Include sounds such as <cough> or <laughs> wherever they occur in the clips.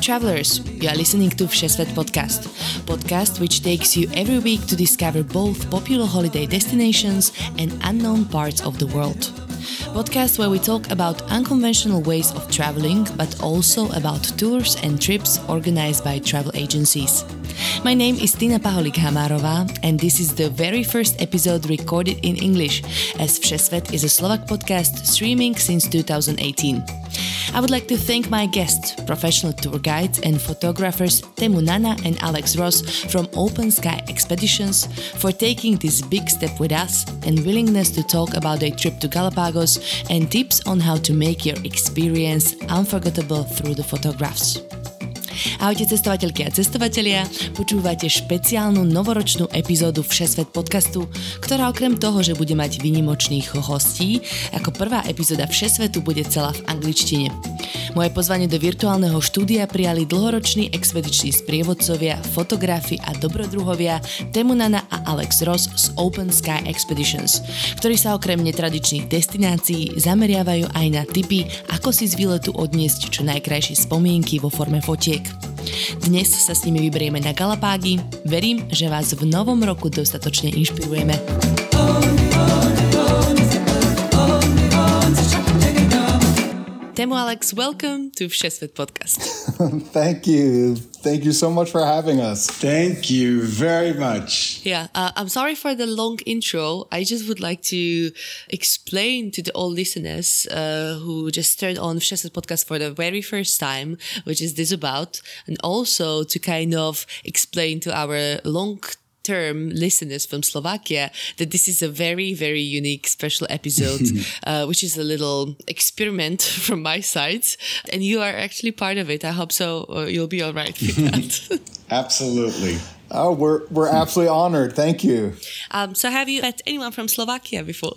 travelers, you are listening to Všesvet podcast, podcast which takes you every week to discover both popular holiday destinations and unknown parts of the world. Podcast where we talk about unconventional ways of traveling, but also about tours and trips organized by travel agencies. My name is Tina Paholik Hamarova, and this is the very first episode recorded in English, as Všesvet is a Slovak podcast streaming since 2018. I would like to thank my guests, professional tour guides and photographers Temu Nana and Alex Ross from Open Sky Expeditions, for taking this big step with us and willingness to talk about their trip to Galapagos and tips on how to make your experience unforgettable through the photographs. Ahojte cestovateľky a cestovatelia, počúvate špeciálnu novoročnú epizódu Všesvet podcastu, ktorá okrem toho, že bude mať vynimočných hostí, ako prvá epizóda Všesvetu bude celá v angličtine. Moje pozvanie do virtuálneho štúdia prijali dlhoroční expediční sprievodcovia, fotografi a dobrodruhovia Temunana a Alex Ross z Open Sky Expeditions, ktorí sa okrem netradičných destinácií zameriavajú aj na tipy, ako si z výletu odniesť čo najkrajšie spomienky vo forme fotiek. Dnes sa s nimi vyberieme na Galapágy. Verím, že vás v novom roku dostatočne inšpirujeme. Temu Alex, welcome to Všesvet podcast. <laughs> Thank you. Thank you so much for having us. Thank you very much. Yeah, uh, I'm sorry for the long intro. I just would like to explain to the old listeners uh, who just turned on Všesvet podcast for the very first time, which is this about, and also to kind of explain to our long term listeners from Slovakia that this is a very, very unique special episode, <laughs> uh, which is a little experiment <laughs> from my side. And you are actually part of it. I hope so. Uh, you'll be all right with that. <laughs> Absolutely. Oh, we're we're absolutely honored. Thank you. Um, so, have you met anyone from Slovakia before?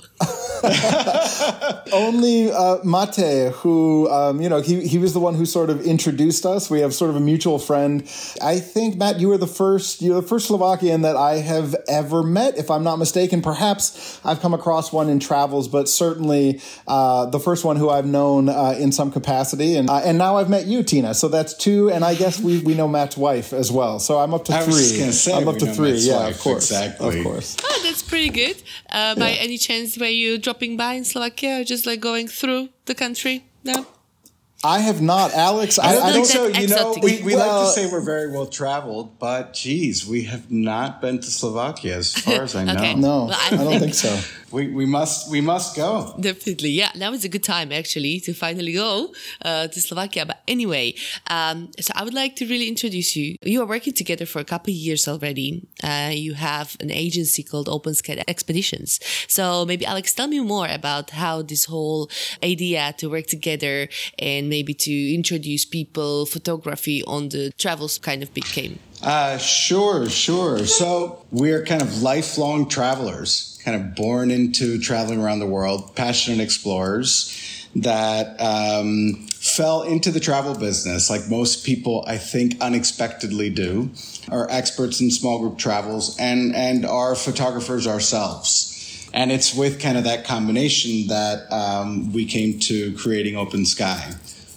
<laughs> Only uh, Mate, who um, you know, he he was the one who sort of introduced us. We have sort of a mutual friend. I think Matt, you were the first you're the first Slovakian that I have ever met, if I'm not mistaken. Perhaps I've come across one in travels, but certainly uh, the first one who I've known uh, in some capacity. And uh, and now I've met you, Tina. So that's two, and I guess we we know Matt's wife as well. So I'm up to I three. Say, I'm up to three. Yeah, wife, of course. Exactly. Of course. Oh, that's pretty good. Uh, by Yeah. any chance, were you dropping by in Slovakia or just like going through the country? No? I have not, Alex. I, I don't I think don't. so. You know, exotic. we, we like to say we're very well traveled, but geez, we have not been to Slovakia as <laughs> far as I know. Okay. No, Well, I I don't think- think so. We, we must we must go. Definitely, yeah. Now is a good time actually to finally go uh, to Slovakia. But anyway, um, so I would like to really introduce you. You are working together for a couple of years already. Uh, you have an agency called Open Sky Expeditions. So maybe Alex, tell me more about how this whole idea to work together and maybe to introduce people photography on the travels kind of became. Uh, sure, sure. So we're kind of lifelong travelers, kind of born into traveling around the world, passionate explorers that um, fell into the travel business like most people, I think, unexpectedly do. Are experts in small group travels and and are photographers ourselves. And it's with kind of that combination that um, we came to creating Open Sky.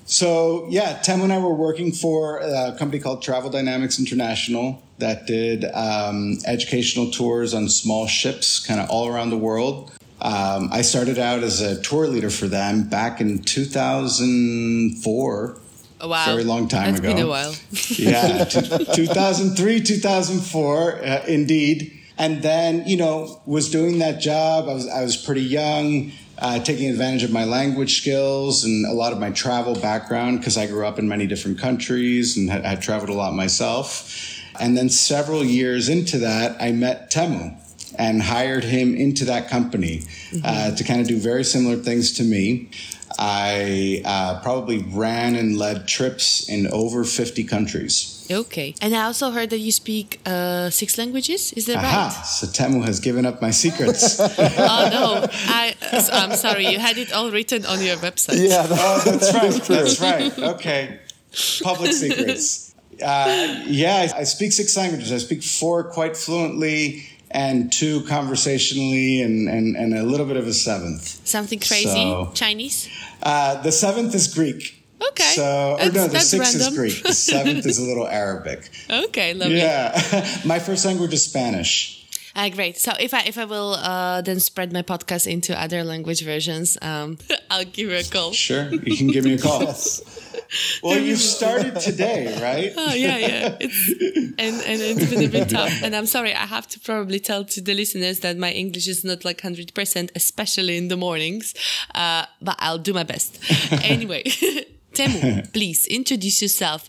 So yeah, Temu and I were working for a company called Travel Dynamics International that did um, educational tours on small ships, kind of all around the world. Um, I started out as a tour leader for them back in 2004. Oh, wow, Very long time That's ago. been a while. <laughs> yeah, t- 2003, 2004, uh, indeed. And then, you know, was doing that job. I was, I was pretty young, uh, taking advantage of my language skills and a lot of my travel background because I grew up in many different countries and had, had traveled a lot myself. And then several years into that, I met Temu and hired him into that company uh, to kind of do very similar things to me. I uh, probably ran and led trips in over 50 countries. Okay. And I also heard that you speak uh, six languages. Is that Aha, right? so Temu has given up my secrets. <laughs> oh no, I, so I'm sorry. You had it all written on your website. Yeah, that- oh, that's right. That's right. Okay. Public secrets. Uh, yeah, I, I speak six languages. I speak four quite fluently and two conversationally and, and, and a little bit of a seventh. Something crazy. So- Chinese. Uh, the seventh is Greek. Okay. So, or That's- no, the sixth random. is Greek. The seventh is a little <laughs> Arabic. Okay, lovely. Yeah. <laughs> My first language is Spanish. Uh, great. So if I if I will uh, then spread my podcast into other language versions, um, <laughs> I'll give you a call. Sure. You can give me a call. Well, you've started today, right? Oh yeah, yeah. It's and and it's been a bit tough. And I'm sorry, I have to probably tell to the listeners that my English is not like hundred percent, especially in the mornings. Uh, but I'll do my best. Anyway, Temu, please introduce yourself.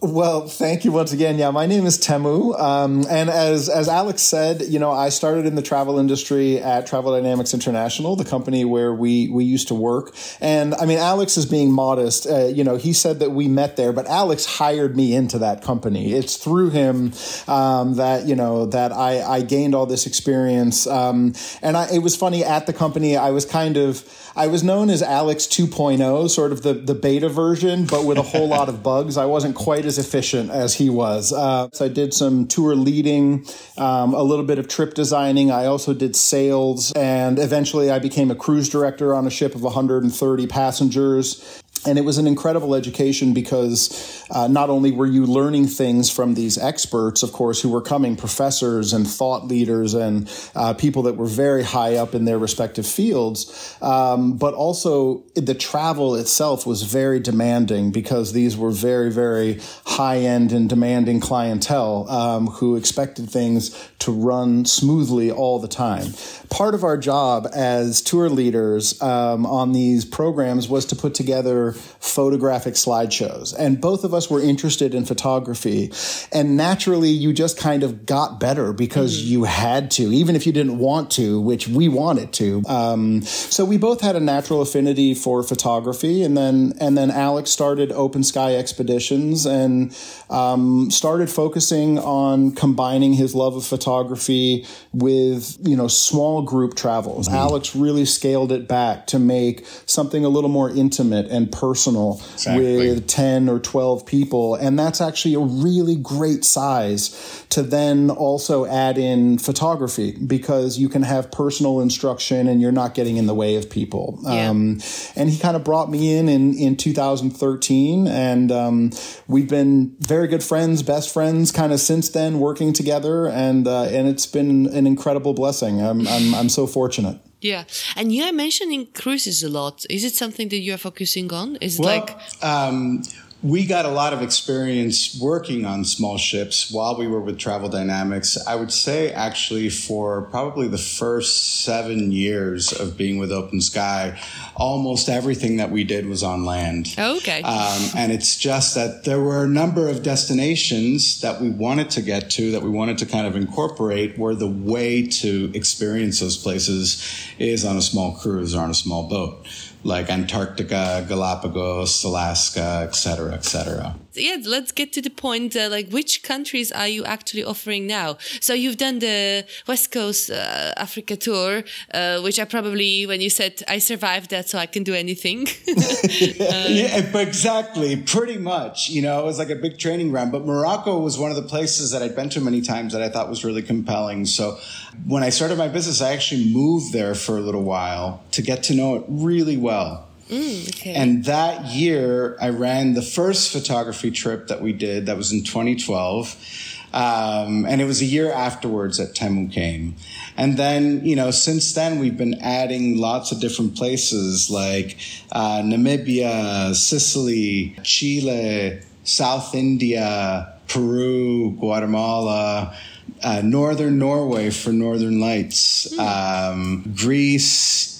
Well, thank you once again. Yeah, my name is Temu, um, and as as Alex said, you know, I started in the travel industry at Travel Dynamics International, the company where we we used to work. And I mean, Alex is being modest. Uh, you know, he said that we met there, but Alex hired me into that company. It's through him um, that you know that I I gained all this experience. Um, and I, it was funny at the company. I was kind of I was known as Alex 2.0, sort of the the beta version, but with a whole lot of bugs. I wasn't quite as efficient as he was. Uh, so I did some tour leading, um, a little bit of trip designing. I also did sales, and eventually I became a cruise director on a ship of 130 passengers. And it was an incredible education because uh, not only were you learning things from these experts, of course, who were coming, professors and thought leaders and uh, people that were very high up in their respective fields, um, but also the travel itself was very demanding because these were very, very high end and demanding clientele um, who expected things to run smoothly all the time. Part of our job as tour leaders um, on these programs was to put together photographic slideshows. And both of us were interested in photography. And naturally, you just kind of got better because you had to, even if you didn't want to, which we wanted to. Um, so we both had a natural affinity for photography. And then, and then Alex started Open Sky Expeditions and um, started focusing on combining his love of photography with, you know, small group travels. Alex really scaled it back to make something a little more intimate and personal Exactly. with 10 or 12 people. And that's actually a really great size to then also add in photography because you can have personal instruction and you're not getting in the way of people. Yeah. Um, and he kind of brought me in in, in 2013 and um, we've been very good friends, best friends kind of since then working together. And, uh, and it's been an incredible blessing. I'm, I'm, I'm so fortunate. Yeah, and you are mentioning cruises a lot. Is it something that you are focusing on? Is it Well, like um, we got a lot of experience working on small ships while we were with Travel Dynamics. I would say actually for probably the first seven years of being with Open Sky, almost everything that we did was on land. okay? Um, and it's just that there were a number of destinations that we wanted to get to, that we wanted to kind of incorporate, where the way to experience those places is on a small cruise or on a small boat, like Antarctica, Galapagos, Alaska, et cetera, et cetera. Yeah, let's get to the point. Uh, like, which countries are you actually offering now? So you've done the West Coast uh, Africa tour, uh, which I probably, when you said I survived that, so I can do anything. <laughs> <laughs> yeah, but exactly, pretty much. You know, it was like a big training ground. But Morocco was one of the places that I'd been to many times that I thought was really compelling. So when I started my business, I actually moved there for a little while to get to know it really well. Okay. And that year, I ran the first photography trip that we did. That was in 2012. Um, and it was a year afterwards that Temu came. And then, you know, since then, we've been adding lots of different places like uh, Namibia, Sicily, Chile, South India, Peru, Guatemala. Uh, Northern Norway for Northern Lights, um, Greece,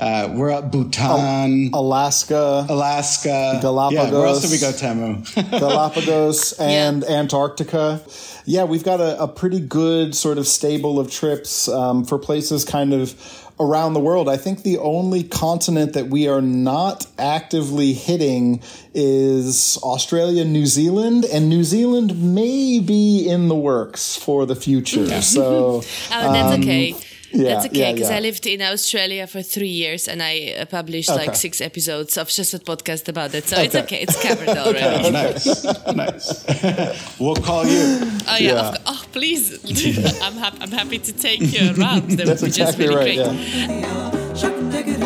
uh, we're at Bhutan. Alaska. Alaska, Galapagos. Yeah, where else did we go, Temu? <laughs> Galapagos and Antarctica. Yeah, we've got a, a pretty good sort of stable of trips um, for places kind of around the world. I think the only continent that we are not actively hitting is Australia, New Zealand, and New Zealand may be in the works for the future. So <laughs> Oh, that's okay. Yeah, That's okay because yeah. I lived in Australia for three years and I uh, published like six episodes of just a podcast about it. So it's Okay. okay. It's covered <laughs> already. Oh, nice, nice. <laughs> we'll call you. Oh yeah. Yeah. Of, oh please. <laughs> I'm happy. I'm happy to take you around. That That's would be just exactly really right. great.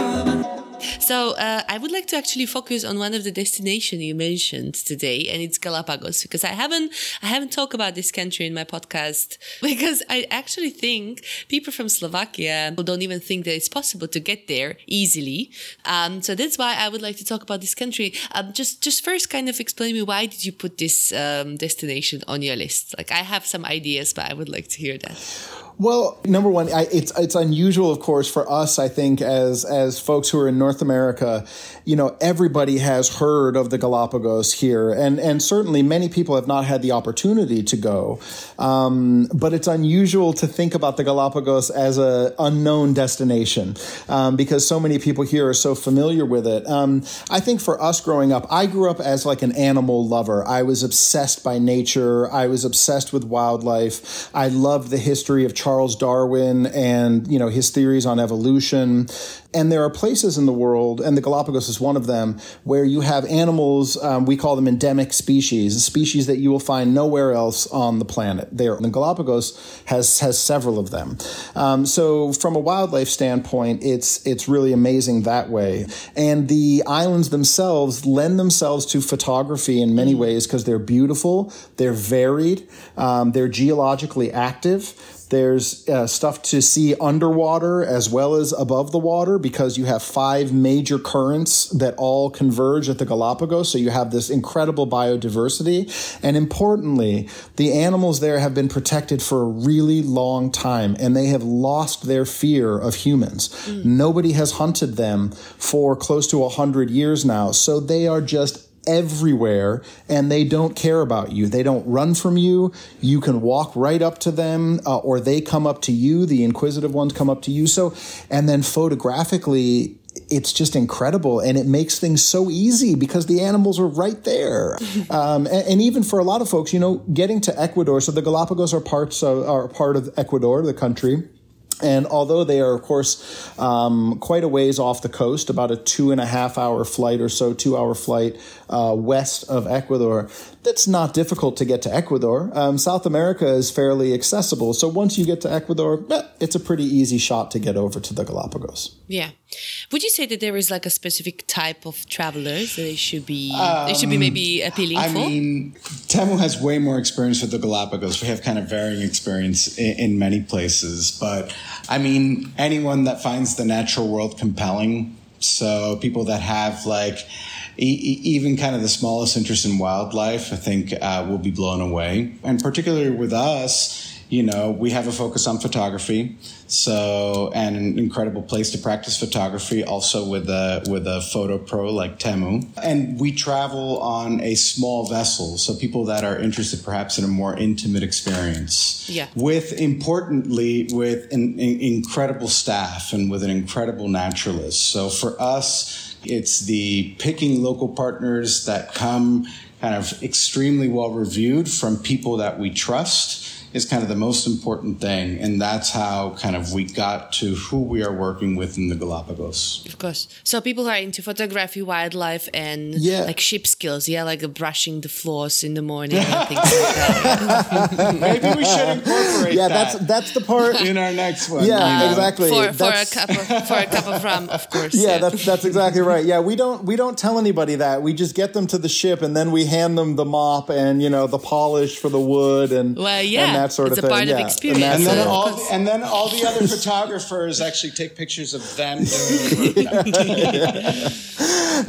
So uh, I would like to actually focus on one of the destination you mentioned today, and it's Galapagos because I haven't I haven't talked about this country in my podcast <laughs> because I actually think people from Slovakia don't even think that it's possible to get there easily. Um, so that's why I would like to talk about this country. Um, just just first, kind of explain me why did you put this um, destination on your list? Like I have some ideas, but I would like to hear that. Well, number one, I, it's it's unusual, of course, for us. I think as as folks who are in North America, you know, everybody has heard of the Galapagos here, and and certainly many people have not had the opportunity to go. Um, but it's unusual to think about the Galapagos as a unknown destination um, because so many people here are so familiar with it. Um, I think for us growing up, I grew up as like an animal lover. I was obsessed by nature. I was obsessed with wildlife. I loved the history of Charles Darwin and, you know, his theories on evolution. And there are places in the world, and the Galapagos is one of them, where you have animals, um, we call them endemic species, species that you will find nowhere else on the planet. There, the Galapagos has has several of them. Um, so, from a wildlife standpoint, it's it's really amazing that way. And the islands themselves lend themselves to photography in many ways because they're beautiful, they're varied, um, they're geologically active. There's uh, stuff to see underwater as well as above the water because you have five major currents that all converge at the Galapagos. So you have this incredible biodiversity. And importantly, the animals there have been protected for a really long time and they have lost their fear of humans. Mm. Nobody has hunted them for close to 100 years now. So they are just everywhere and they don't care about you. They don't run from you. You can walk right up to them uh, or they come up to you. The inquisitive ones come up to you. So, and then photographically, it's just incredible and it makes things so easy because the animals are right there. <laughs> Um, and, and, even for a lot of folks, you know, getting to Ecuador, so the Galapagos are parts of, are part of Ecuador, the country. And although they are, of course, um, quite a ways off the coast, about a two and a half hour flight or so, two hour flight uh, west of Ecuador, that's not difficult to get to Ecuador. Um, South America is fairly accessible. So once you get to Ecuador, it's a pretty easy shot to get over to the Galapagos. Yeah. Would you say that there is like a specific type of travelers that they should be, um, they should be maybe appealing I for? I mean, Temu has way more experience with the Galapagos. We have kind of varying experience in, in many places, but I mean, anyone that finds the natural world compelling. So people that have like, e- even kind of the smallest interest in wildlife, I think uh, will be blown away. And particularly with us, you know, we have a focus on photography. So, and an incredible place to practice photography, also with a with a photo pro like Temu. And we travel on a small vessel, so people that are interested perhaps in a more intimate experience. Yeah. With importantly, with an, an incredible staff and with an incredible naturalist. So for us, it's the picking local partners that come kind of extremely well reviewed from people that we trust is kind of the most important thing. And that's how kind of we got to who we are working with in the Galapagos. Of course. So people are into photography, wildlife, and yeah. like ship skills. Yeah, like brushing the floors in the morning and things like that. <laughs> Maybe we should incorporate yeah, that. that's that's the part in our next one. Yeah, you know? exactly. For, for a cup of, for a cup of rum, of course. Yeah, yeah, that's that's exactly right. Yeah, we don't we don't tell anybody that. We just get them to the ship and then we hand them the mop and you know the polish for the wood and well, yeah. And that sort it's of thing. Part yeah. of experience. And, and then all and then all the other <laughs> photographers actually take pictures of them doing <laughs>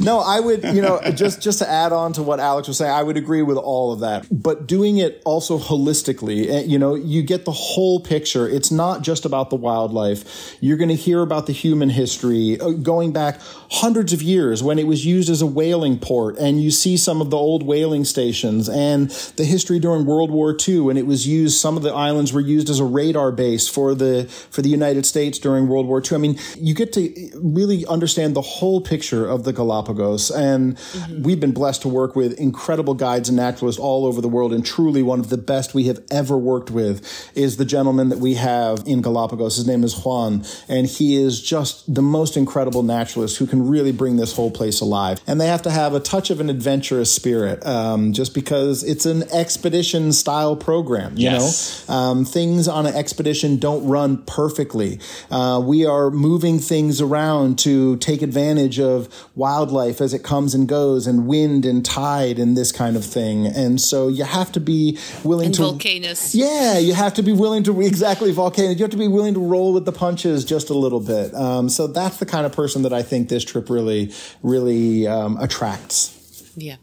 No, I would, you know, just just to add on to what Alex was saying, I would agree with all of that. But doing it also holistically, eh, you know, you get the whole picture. It's not just about the wildlife. You're going to hear about the human history uh, going back hundreds of years when it was used as a whaling port, and you see some of the old whaling stations and the history during World War II when it was used. Some of the islands were used as a radar base for the for the United States during World War II. I mean, you get to really understand the whole picture of the Galapagos Galapagos. And mm-hmm. we've been blessed to work with incredible guides and naturalists all over the world. And truly, one of the best we have ever worked with is the gentleman that we have in Galapagos. His name is Juan, and he is just the most incredible naturalist who can really bring this whole place alive. And they have to have a touch of an adventurous spirit, um, just because it's an expedition style program. You yes. know, um, things on an expedition don't run perfectly. Uh, we are moving things around to take advantage of wildlife as it comes and goes, and wind and tide and this kind of thing. And so you have to be willing and to volcanoes. Yeah, you have to be willing to exactly volcanoes. You have to be willing to roll with the punches just a little bit. Um, so that's the kind of person that I think this trip really, really um, attracts. Yeah.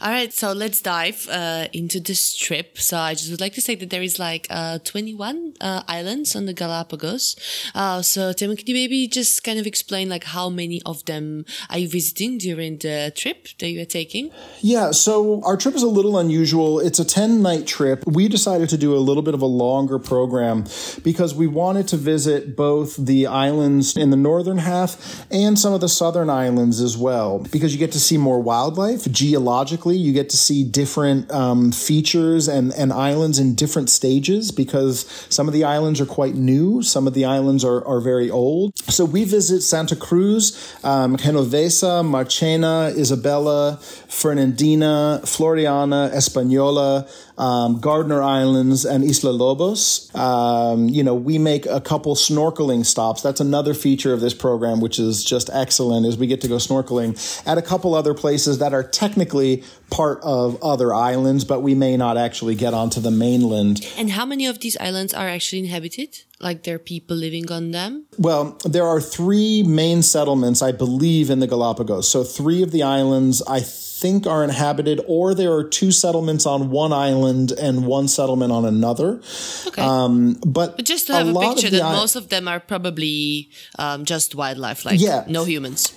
All right. So let's dive uh, into this trip. So I just would like to say that there is like uh, 21 uh, islands on the Galapagos. Uh, so Tim, can you maybe just kind of explain like how many of them are you visiting during the trip that you are taking? Yeah. So our trip is a little unusual. It's a 10 night trip. We decided to do a little bit of a longer program because we wanted to visit both the islands in the northern half and some of the southern islands as well because you get to see more wildlife geologically. You get to see different um, features and, and islands in different stages because some of the islands are quite new, some of the islands are, are very old. So we visit Santa Cruz, um, Genovesa, Marchena, Isabela, Fernandina, Floriana, Española, um, Gardner Islands, and Isla Lobos. Um, you know, we make a couple snorkeling stops. That's another feature of this program, which is just excellent, is we get to go snorkeling at a couple other places that are technically part of other islands, but we may not actually get onto the mainland. And how many of these islands are actually inhabited? Like there are people living on them? Well, there are three main settlements, I believe, in the Galapagos. So three of the islands, I think are inhabited, or there are two settlements on one island and one settlement on another. Okay. Um, but, but just to have a, a picture that I- most of them are probably um, just wildlife, like yeah. no humans.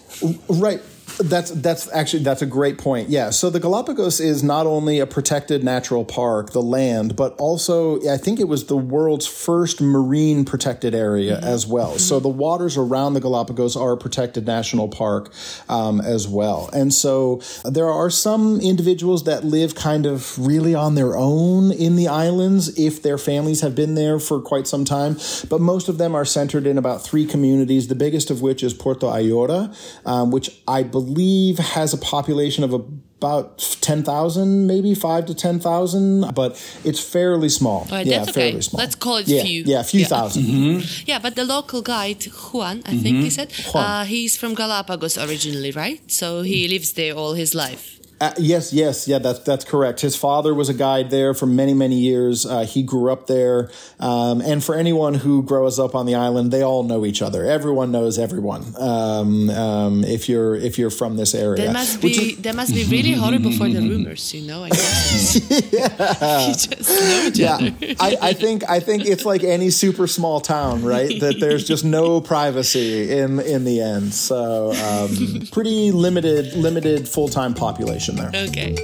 Right. That's that's actually that's a great point. Yeah. So the Galapagos is not only a protected natural park, the land, but also I think it was the world's first marine protected area mm-hmm. as well. Mm-hmm. So the waters around the Galapagos are a protected national park um, as well. And so there are some individuals that live kind of really on their own in the islands if their families have been there for quite some time. But most of them are centered in about three communities. The biggest of which is Puerto Ayora, um, which I believe believe has a population of about 10,000, maybe 5 to 10,000, but it's fairly small. Right, yeah, okay. fairly small. Let's call it yeah, few. Yeah, a few yeah. 1000 mm-hmm. Yeah, but the local guide, Juan, I mm-hmm. think he said, uh, he's from Galapagos originally, right? So he lives there all his life. Uh, yes, yes, yeah, that's that's correct. His father was a guide there for many, many years. Uh, he grew up there, um, and for anyone who grows up on the island, they all know each other. Everyone knows everyone. Um, um, if you're if you're from this area, that must be is, that must be really horrible for the rumors. You know, I guess. <laughs> <laughs> yeah, yeah. I, I, think I think it's like any super small town, right? that there's just no privacy in in the end. So um, pretty limited limited full time population there. Okay.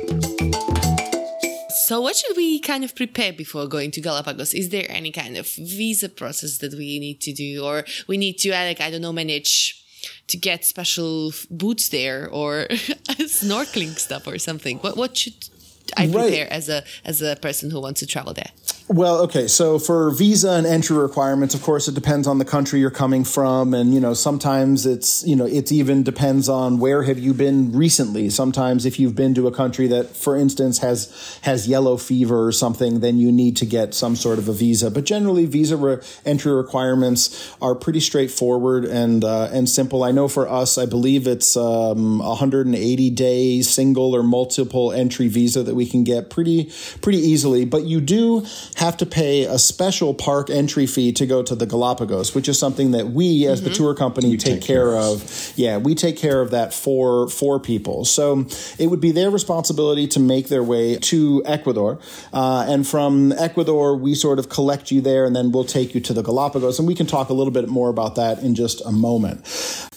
So, what should we kind of prepare before going to Galapagos? Is there any kind of visa process that we need to do, or we need to, like, I don't know, manage to get special boots there, or <laughs> snorkeling stuff, or something? What what should I prepare right. as a as a person who wants to travel there? Well, okay. So for visa and entry requirements, of course, it depends on the country you're coming from, and you know sometimes it's you know it even depends on where have you been recently. Sometimes if you've been to a country that, for instance, has has yellow fever or something, then you need to get some sort of a visa. But generally, visa re- entry requirements are pretty straightforward and uh, and simple. I know for us, I believe it's um, 180 day single or multiple entry visa that we can get pretty pretty easily. But you do have to pay a special park entry fee to go to the Galapagos, which is something that we as mm-hmm. the tour company take, take, care, care of. of. Yeah, we take care of that for for people. So it would be their responsibility to make their way to Ecuador, uh, and from Ecuador we sort of collect you there, and then we'll take you to the Galapagos, and we can talk a little bit more about that in just a moment.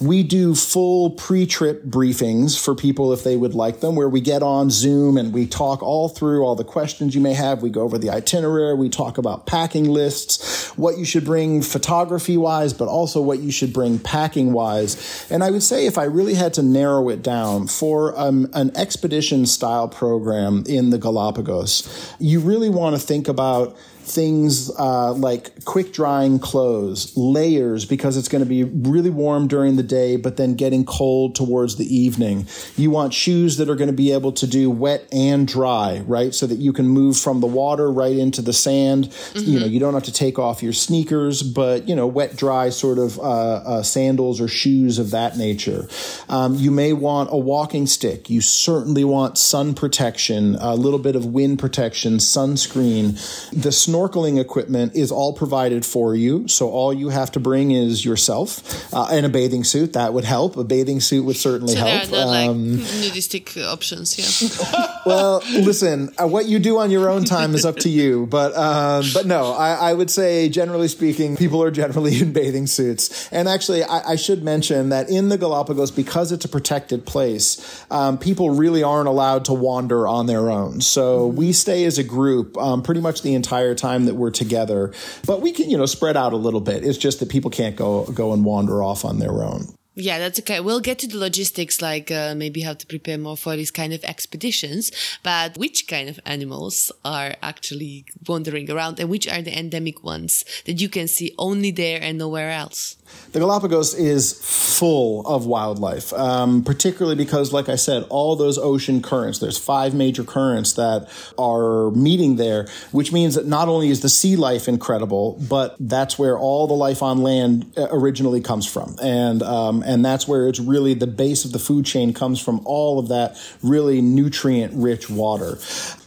We do full pre-trip briefings for people if they would like them, where we get on Zoom and we talk all through all the questions you may have. We go over the itinerary we talk about packing lists. what you should bring photography wise, but also what you should bring packing wise. And I would say if I really had to narrow it down for um, an expedition style program in the Galapagos, you really want to think about things uh, like quick drying clothes, layers because it's going to be really warm during the day, but then getting cold towards the evening. You want shoes that are going to be able to do wet and dry, right? So that you can move from the water right into the sand. Mm-hmm. You know, you don't have to take off your sneakers, but you know, wet, dry sort of uh, uh, sandals or shoes of that nature. Um, you may want a walking stick. You certainly want sun protection, a little bit of wind protection, sunscreen. The snorkeling equipment is all provided for you. So all you have to bring is yourself uh, and a bathing suit. That would help. A bathing suit would certainly so help. There are not um, like nudistic options. Yeah. <laughs> well, listen, uh, what you do on your own time is up to you. But um, but no, I, I, would say generally speaking, people are generally <laughs> in bathing suits. And actually, I, I should mention that in the Galapagos, because it's a protected place, um, people really aren't allowed to wander on their own. So we stay as a group um, pretty much the entire time that we're together. But we can, you know, spread out a little bit. It's just that people can't go go and wander off on their own. Yeah, that's okay. We'll get to the logistics, like uh, maybe how to prepare more for these kind of expeditions. But which kind of animals are actually wandering around and which are the endemic ones that you can see only there and nowhere else? The Galapagos is full of wildlife, um, particularly because, like I said, all those ocean currents, there's five major currents that are meeting there, which means that not only is the sea life incredible, but that's where all the life on land uh, originally comes from. And, um, and that's where it's really the base of the food chain comes from all of that really nutrient rich water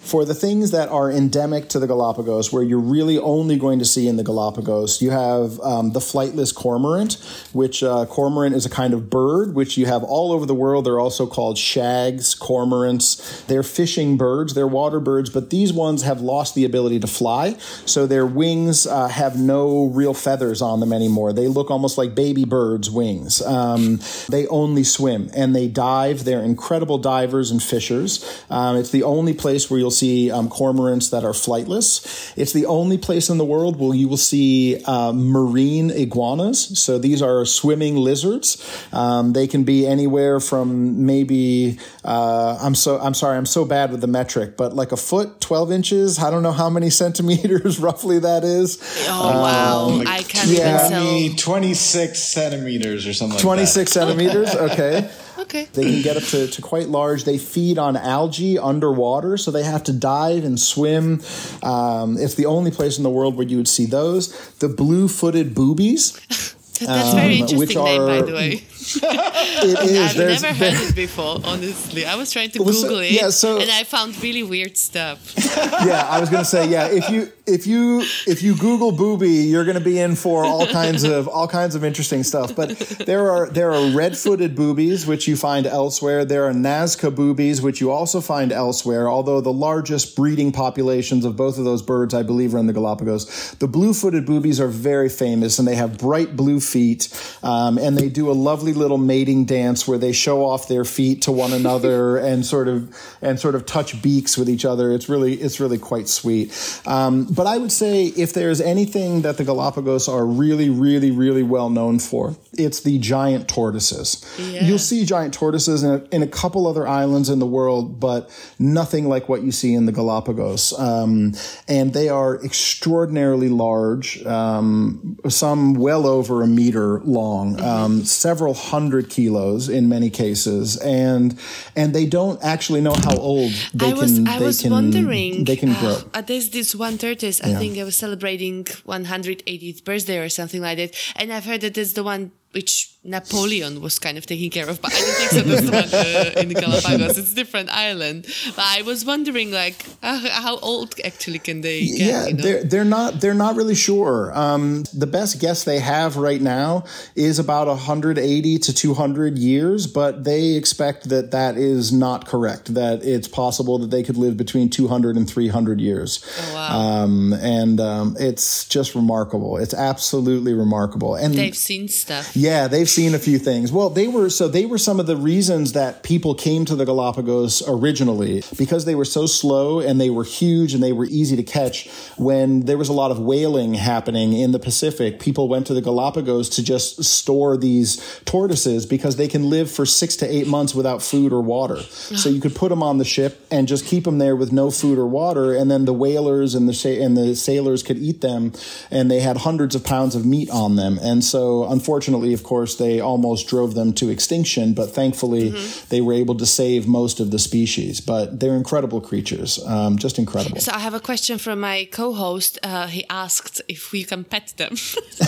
for the things that are endemic to the Galapagos, where you're really only going to see in the Galapagos, you have um, the flightless cormorant, which uh, cormorant is a kind of bird which you have all over the world. They're also called shags, cormorants. They're fishing birds, they're water birds, but these ones have lost the ability to fly, so their wings uh, have no real feathers on them anymore. They look almost like baby birds' wings. Um, they only swim and they dive. They're incredible divers and fishers. Um, it's the only place where you'll see um, cormorants that are flightless. It's the only place in the world where you will see uh, marine iguanas. So these are swimming lizards. Um, they can be anywhere from maybe uh, I'm so I'm sorry I'm so bad with the metric, but like a foot, twelve inches. I don't know how many <laughs> centimeters roughly that is. Oh wow! Um, I can't yeah. even tell. Twenty six centimeters or something. Twenty six centimeters. <laughs> Okay. Okay. They can get up to, to quite large. They feed on algae underwater, so they have to dive and swim. Um, it's the only place in the world where you would see those. The blue footed boobies. <laughs> That's um, very interesting name, are, by the way. It is. I've There's, never heard it before, honestly. I was trying to Google so, it, yeah, so, and I found really weird stuff. <laughs> yeah, I was going to say, yeah. If you if you if you Google booby, you're going to be in for all kinds of all kinds of interesting stuff. But there are there are red-footed boobies which you find elsewhere. There are Nazca boobies which you also find elsewhere. Although the largest breeding populations of both of those birds, I believe, are in the Galapagos. The blue-footed boobies are very famous, and they have bright blue feet, um, and they do a lovely little mating dance where they show off their feet to one another <laughs> and sort of and sort of touch beaks with each other. It's really it's really quite sweet. Um, but I would say if there's anything that the Galapagos are really really really well known for, it's the giant tortoises. Yeah. You'll see giant tortoises in a, in a, couple other islands in the world, but nothing like what you see in the Galapagos. Um, and they are extraordinarily large, um, some well over a meter long, um, several hundred kilos in many cases, and and they don't actually know how old they I was, can. I they was can, wondering. They can grow. <sighs> Uh, there's this one tortoise. I yeah. think I was celebrating 180th birthday or something like that, and I've heard that it's the one which Napoleon was kind of taking care of, but I don't think so. This one uh, in the Galapagos, it's a different island. But I was wondering, like, uh, how old actually can they get? Yeah, you know? they're they're not they're not really sure. Um, the best guess they have right now is about 180 to 200 years, but they expect that that is not correct. That it's possible that they could live between 200 and 300 years. Oh, wow. Um, and um, it's just remarkable. It's absolutely remarkable. And they've seen stuff. Yeah, they've seen a few things. Well, they were so they were some of the reasons that people came to the Galapagos originally because they were so slow and they were huge and they were easy to catch. When there was a lot of whaling happening in the Pacific, people went to the Galapagos to just store these tortoises because they can live for six to eight months without food or water. So you could put them on the ship and just keep them there with no food or water, and then the whalers and the and the sailors could eat them, and they had hundreds of pounds of meat on them. And so, unfortunately, of course, they almost drove them to extinction, but thankfully, mm-hmm. they were able to save most of the species. But they're incredible creatures, um, just incredible. So, I have a question from my co host. Uh, he asked if we can pet them. <laughs>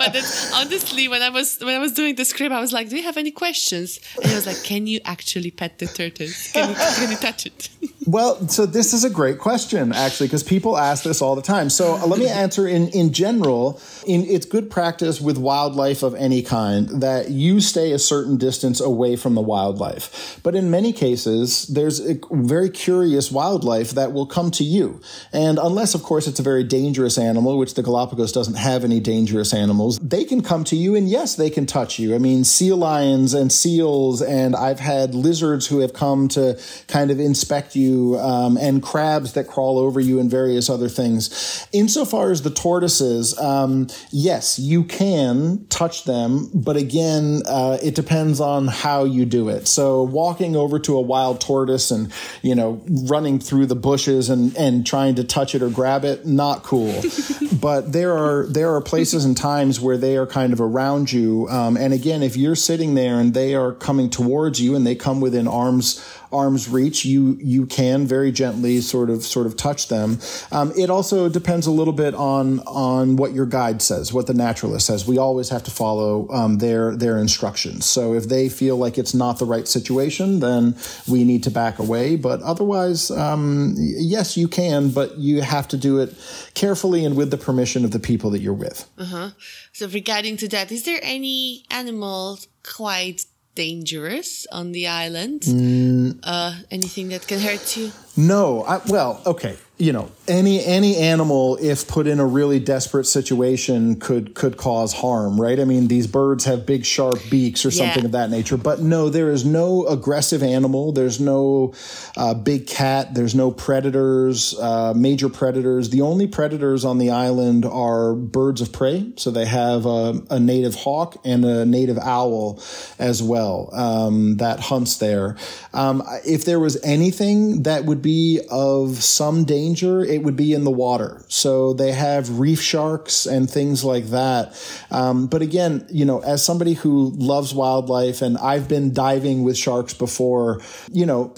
but honestly, when I was when I was doing the script, I was like, "Do you have any questions?" And he was like, "Can you actually pet the tortoise? Can you, can you touch it?" <laughs> Well, so this is a great question, actually, because people ask this all the time. So uh, let me answer in, in general. In, it's good practice with wildlife of any kind that you stay a certain distance away from the wildlife. But in many cases, there's a very curious wildlife that will come to you. And unless, of course, it's a very dangerous animal, which the Galapagos doesn't have any dangerous animals, they can come to you and yes, they can touch you. I mean, sea lions and seals, and I've had lizards who have come to kind of inspect you um, and crabs that crawl over you and various other things. Insofar as the tortoises, um, yes, you can touch them, but again, uh, it depends on how you do it. So walking over to a wild tortoise and, you know, running through the bushes and, and trying to touch it or grab it, not cool. <laughs> but there are, there are places and times where they are kind of around you. Um, and again, if you're sitting there and they are coming towards you and they come within arms arm's reach, you you can very gently sort of sort of touch them. Um, it also depends a little bit on on what your guide says, what the naturalist says. We always have to follow um, their their instructions. So if they feel like it's not the right situation, then we need to back away. But otherwise, um, yes, you can, but you have to do it carefully and with the permission of the people that you're with. Uh-huh. So regarding to that, is there any animal quite dangerous on the island? Mm. Uh, anything that can hurt you? No. I, well, okay you know any any animal if put in a really desperate situation could could cause harm right? I mean these birds have big sharp beaks or something yeah. of that nature. But no there is no aggressive animal. There's no uh, big cat. There's no predators uh, major predators. The only predators on the island are birds of prey. So they have a, a native hawk and a native owl as well um, that hunts there. Um, if there was anything that would be of some danger danger, it would be in the water. So they have reef sharks and things like that. Um, but again, you know, as somebody who loves wildlife and I've been diving with sharks before, you know,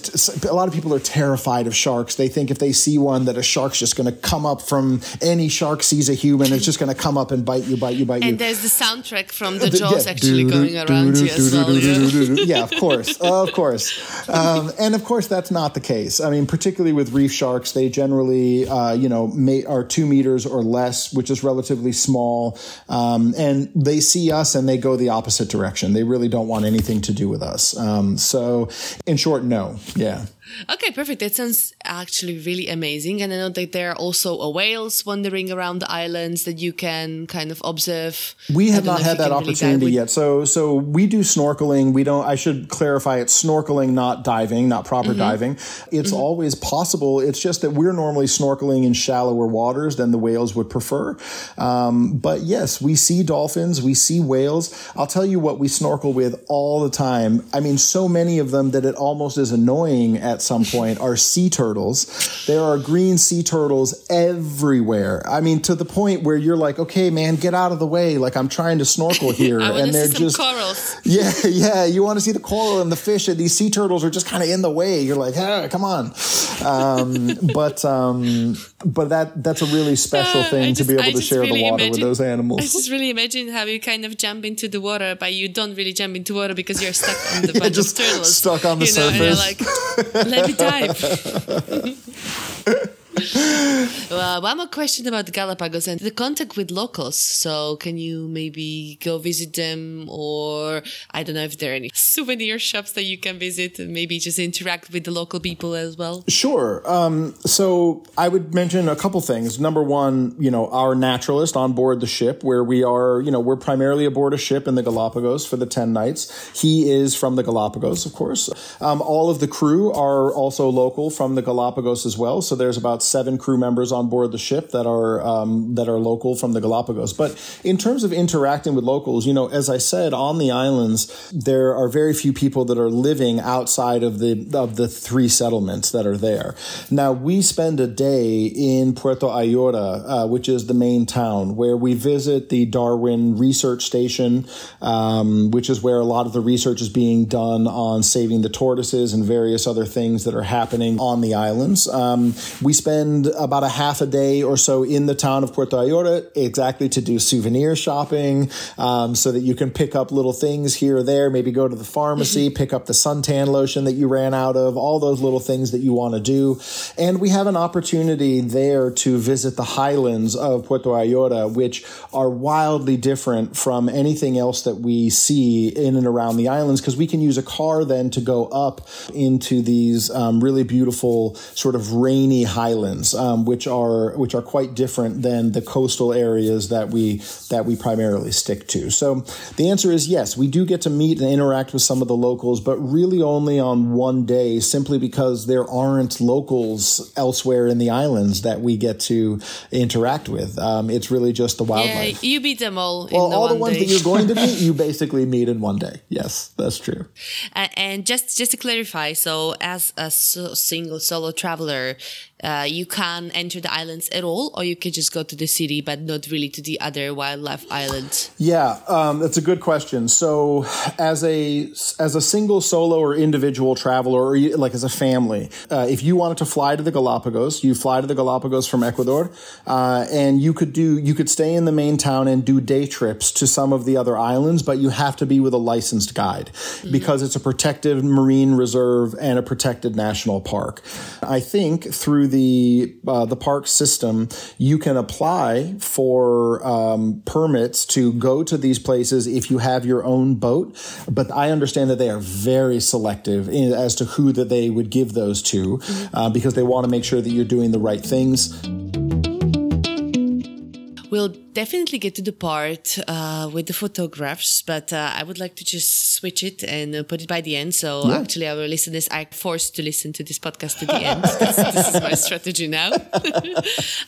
a lot of people are terrified of sharks. They think if they see one that a shark's just going to come up from any shark sees a human, it's just going to come up and bite you, bite you, bite you. And there's the soundtrack from the Jaws yeah. actually going around you as well. <laughs> Yeah, of course, of course. Um, and of course, that's not the case. I mean, particularly with reef sharks, they generally generally, uh, you know, may, are two meters or less, which is relatively small. Um, and they see us and they go the opposite direction. They really don't want anything to do with us. Um, so, in short, no. Yeah. Okay, perfect. That sounds actually really amazing. And I know that there are also whales wandering around the islands that you can kind of observe. We have not had that opportunity really yet. So, so we do snorkeling. We don't. I should clarify. It's snorkeling, not diving, not proper mm-hmm. diving. It's mm-hmm. always possible. It's just that we're normally snorkeling in shallower waters than the whales would prefer. Um, but yes, we see dolphins. We see whales. I'll tell you what we snorkel with all the time. I mean, so many of them that it almost is annoying at at some point are sea turtles. There are green sea turtles everywhere. I mean, to the point where you're like, okay, man, get out of the way. Like I'm trying to snorkel <laughs> here, and they're just corals. <laughs> Yeah, yeah. You want to see the coral and the fish, and these sea turtles are just kind of in the way. You're like, ah, come on. Um, <laughs> but um, but that that's a really special uh, thing just, to be able to share really the water imagine, with those animals. I just really imagine how you kind of jump into the water, but you don't really jump into water because you're stuck on the yeah, bunch just of turtles. Stuck on the you surface. Know, like, let me dive. <laughs> <laughs> well, one more question about the Galapagos and the contact with locals. So, can you maybe go visit them, or I don't know if there are any souvenir shops that you can visit, and maybe just interact with the local people as well? Sure. Um, so, I would mention a couple things. Number one, you know, our naturalist on board the ship, where we are, you know, we're primarily aboard a ship in the Galapagos for the 10 nights. He is from the Galapagos, of course. Um, all of the crew are also local from the Galapagos as well. So, there's about seven crew members on board the ship that are um, that are local from the Galapagos. But in terms of interacting with locals, you know, as I said, on the islands there are very few people that are living outside of the of the three settlements that are there. Now we spend a day in Puerto Ayora, uh, which is the main town, where we visit the Darwin Research Station, um, which is where a lot of the research is being done on saving the tortoises and various other things that are happening on the islands. Um, we spend about a half a day or so in the town of Puerto Ayora exactly to do souvenir shopping um, so that you can pick up little things here or there, maybe go to the pharmacy, mm-hmm. pick up the suntan lotion that you ran out of, all those little things that you want to do. And we have an opportunity there to visit the highlands of Puerto Ayora, which are wildly different from anything else that we see in and around the islands because we can use a car then to go up into these um, really beautiful sort of rainy highlands, um, which are which are quite different than the coastal areas that we that we primarily stick to. So the answer is yes, we do get to meet and interact with some of the locals, but really only on one day, simply because there aren't locals elsewhere in the islands that we get to interact with. Um, it's really just the wildlife. Yeah, you meet them all. Well, the all the ones day. that you're going to <laughs> meet, you basically meet in one day. Yes, that's true. Uh, and just just to clarify, so as a so single solo traveler, uh, you can enter the islands at all, or you can just go to the city, but not really to the other wildlife islands. Yeah, um, that's a good question. So, as a as a single solo or individual traveler, or like as a family, uh, if you wanted to fly to the Galapagos, you fly to the Galapagos from Ecuador, uh, and you could do you could stay in the main town and do day trips to some of the other islands, but you have to be with a licensed guide mm-hmm. because it's a protected marine reserve and a protected national park. I think through the uh, the park system, you can apply for um, permits to go to these places if you have your own boat. But I understand that they are very selective in, as to who that they would give those to, uh, because they want to make sure that you're doing the right things. We'll definitely get to the part uh, with the photographs, but uh, I would like to just switch it and uh, put it by the end. So yeah. actually, our listeners are forced to listen to this podcast to the end. <laughs> this, this, is my strategy now. <laughs>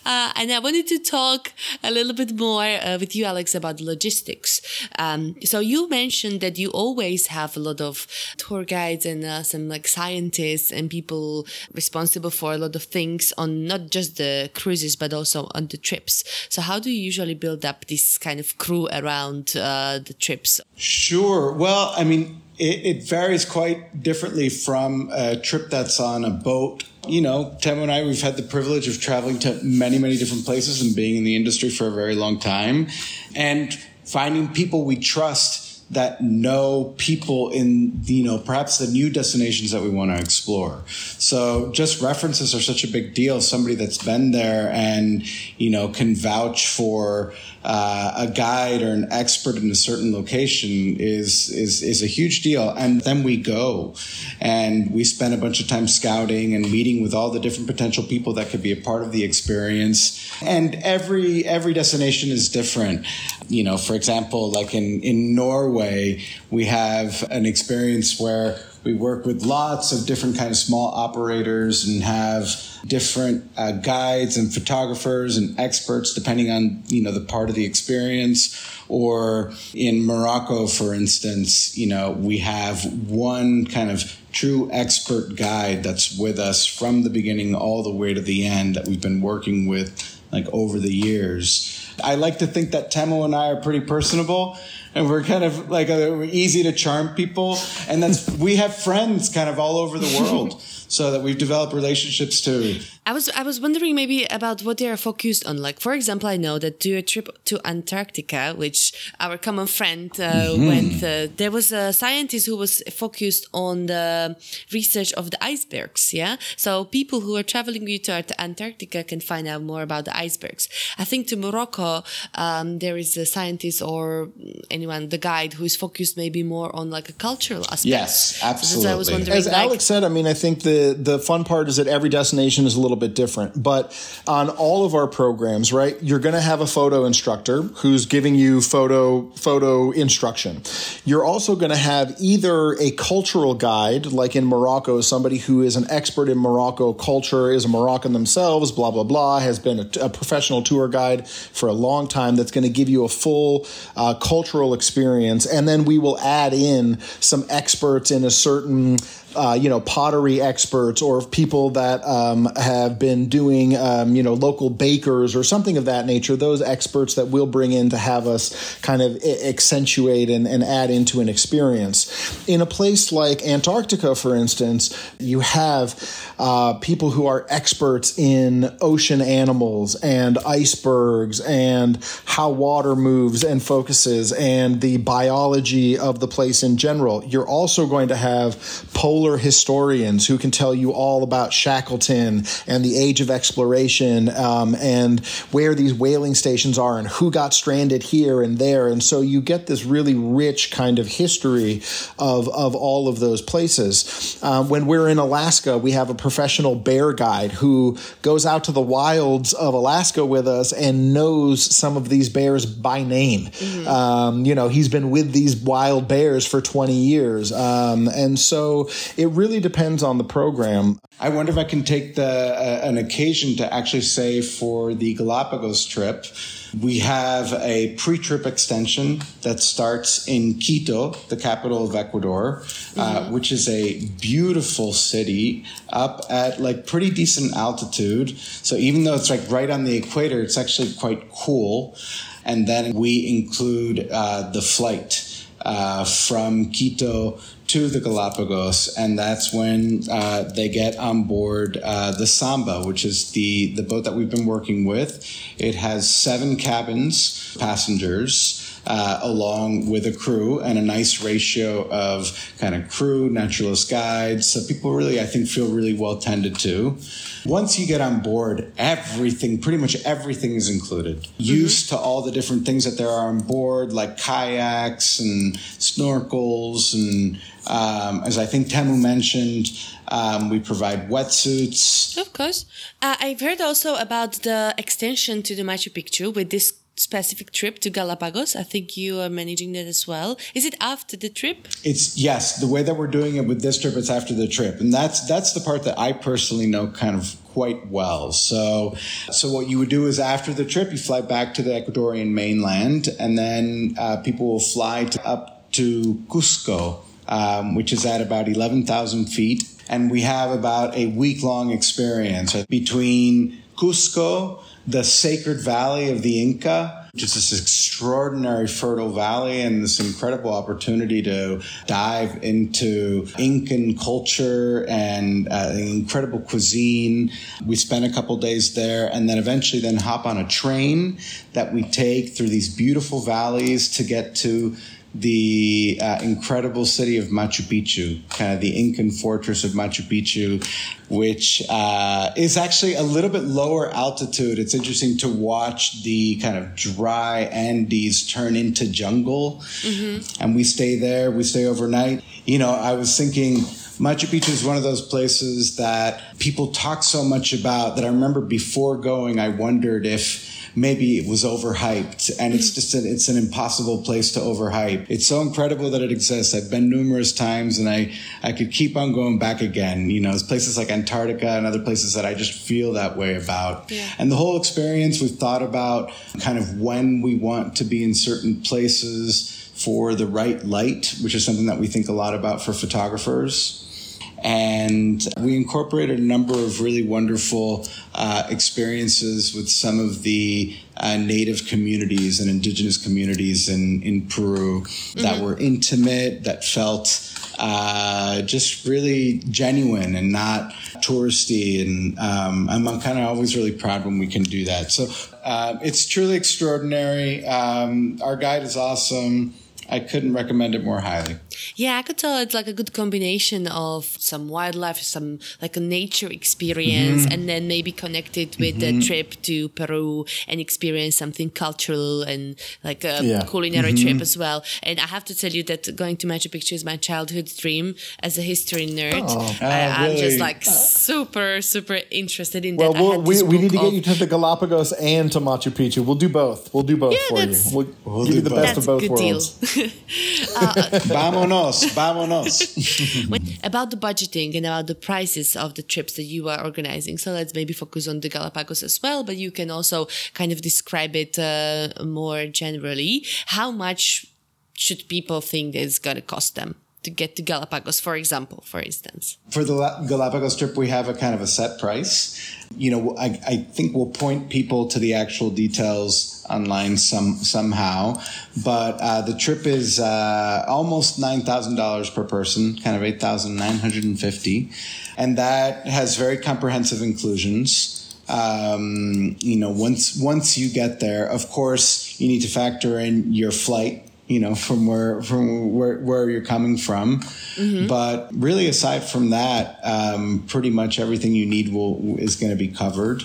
Uh, and I wanted to talk a little bit more uh, with you, Alex, about logistics. Um, so you mentioned that you always have a lot of tour guides and uh, some like scientists and people responsible for a lot of things on not just the cruises but also on the trips. So how do you usually build up this kind of crew around uh, the trips? Sure. Well, I mean, it, it, varies quite differently from a trip that's on a boat. You know, Teemu and I, we've had the privilege of traveling to many, many different places and being in the industry for a very long time and finding people we trust that know people in you know perhaps the new destinations that we want to explore. So just references are such a big deal. Somebody that's been there and you know can vouch for uh, a guide or an expert in a certain location is is is a huge deal. And then we go, and we spend a bunch of time scouting and meeting with all the different potential people that could be a part of the experience. And every every destination is different. You know, for example, like in in Norway, we have an experience where we work with lots of different kind of small operators and have different uh, guides and photographers and experts depending on you know the part of the experience. Or in Morocco for instance you know we have one kind of true expert guide that's with us from the beginning all the way to the end that we've been working with like over the years I like to think that Teemu and I are pretty personable and we're kind of like a, we're easy to charm people and that's we have friends kind of all over the <laughs> world so that we've developed relationships too. I was I was wondering maybe about what they are focused on. Like for example, I know that do a trip to Antarctica, which our common friend uh, mm-hmm. went. Uh, there was a scientist who was focused on the research of the icebergs. Yeah, so people who are traveling with you to Antarctica can find out more about the icebergs. I think to Morocco, um, there is a scientist or anyone, the guide, who is focused maybe more on like a cultural aspect. Yes, absolutely. So As like, Alex said, I mean, I think the the fun part is that every destination is a little little bit different. But on all of our programs, right, you're going to have a photo instructor who's giving you photo photo instruction. You're also going to have either a cultural guide, like in Morocco, somebody who is an expert in Morocco culture, is a Moroccan themselves, blah blah blah, has been a, a professional tour guide for a long time. That's going to give you a full uh, cultural experience, and then we will add in some experts in a certain uh, you know, pottery experts or people that um, have been doing, um, you know, local bakers or something of that nature, those experts that we'll bring in to have us kind of accentuate and, and add into an experience. In a place like Antarctica, for instance, you have uh, people who are experts in ocean animals and icebergs and how water moves and focuses and the biology of the place in general. You're also going to have polar polar historians who can tell you all about Shackleton and the age of exploration um, and where these whaling stations are and who got stranded here and there. And so you get this really rich kind of history of, of all of those places. Um, when we're in Alaska, we have a professional bear guide who goes out to the wilds of Alaska with us and knows some of these bears by name. Mm-hmm. Um, you know, he's been with these wild bears for 20 years. Um, and so it really depends on the program. I wonder if I can take the uh, an occasion to actually say for the Galapagos trip, we have a pre-trip extension that starts in Quito, the capital of Ecuador, uh, mm-hmm. uh, which is a beautiful city up at like pretty decent altitude. So even though it's like right on the equator, it's actually quite cool. And then we include uh, the flight uh, from Quito to the Galapagos, and that's when uh, they get on board uh, the Samba, which is the the boat that we've been working with. It has seven cabins, passengers. Uh, along with a crew and a nice ratio of kind of crew, naturalist guides. So people really, I think, feel really well tended to. Once you get on board, everything, pretty much everything is included. Mm-hmm. Used to all the different things that there are on board, like kayaks and snorkels. And um, as I think Teemu mentioned, um, we provide wetsuits. Of course. Uh, I've heard also about the extension to the Machu Picchu with this specific trip to Galapagos. I think you are managing that as well. Is it after the trip? It's yes. The way that we're doing it with this trip, it's after the trip, and that's that's the part that I personally know kind of quite well. So, so what you would do is after the trip, you fly back to the Ecuadorian mainland, and then uh, people will fly to, up to Cusco, um, which is at about eleven thousand feet, and we have about a week long experience between Cusco the sacred valley of the Inca, is this extraordinary fertile valley and this incredible opportunity to dive into Incan culture and uh, incredible cuisine. We spent a couple days there and then eventually then hop on a train that we take through these beautiful valleys to get to the uh, incredible city of Machu Picchu, kind of the Incan fortress of Machu Picchu, which uh, is actually a little bit lower altitude. It's interesting to watch the kind of dry Andes turn into jungle. Mm-hmm. And we stay there, we stay overnight. You know, I was thinking, Machu Picchu is one of those places that people talk so much about that I remember before going, I wondered if maybe it was overhyped and it's just an, it's an impossible place to overhype. It's so incredible that it exists. I've been numerous times and I, I could keep on going back again. You know, it's places like Antarctica and other places that I just feel that way about. Yeah. And the whole experience we've thought about kind of when we want to be in certain places for the right light, which is something that we think a lot about for photographers and we incorporated a number of really wonderful uh, experiences with some of the uh, native communities and indigenous communities in, in Peru mm-hmm. that were intimate, that felt uh, just really genuine and not touristy. And um, I'm, I'm kind of always really proud when we can do that. So uh, it's truly extraordinary. Um, our guide is awesome. I couldn't recommend it more highly. Yeah, I could tell it's like a good combination of some wildlife, some like a nature experience, mm-hmm. and then maybe connected with mm-hmm. the trip to Peru and experience something cultural and like a yeah. culinary mm-hmm. trip as well. And I have to tell you that going to Machu Picchu is my childhood dream as a history nerd. Oh, I, am really? just like super, super interested in well, that. We'll, we, we need to get you to the Galapagos and to Machu Picchu. We'll do both. We'll do both yeah, for you. We'll, we'll give you the best of both worlds. <laughs> uh, vámonos, vámonos. <laughs> about the budgeting and about the prices of the trips that you are organizing. So let's maybe focus on the Galapagos as well, but you can also kind of describe it uh, more generally. How much should people think it's going to cost them? To get to Galapagos, for example, for instance? For the Galapagos trip, we have a kind of a set price. You know, I, I think we'll point people to the actual details online some somehow. But uh, the trip is uh, almost nine thousand dollars per person, kind of eight thousand nine hundred and fifty, and that has very comprehensive inclusions. Um, you know, once once you get there, of course, you need to factor in your flight you know from where from where, where you're coming from mm-hmm. but really aside from that um, pretty much everything you need will is going to be covered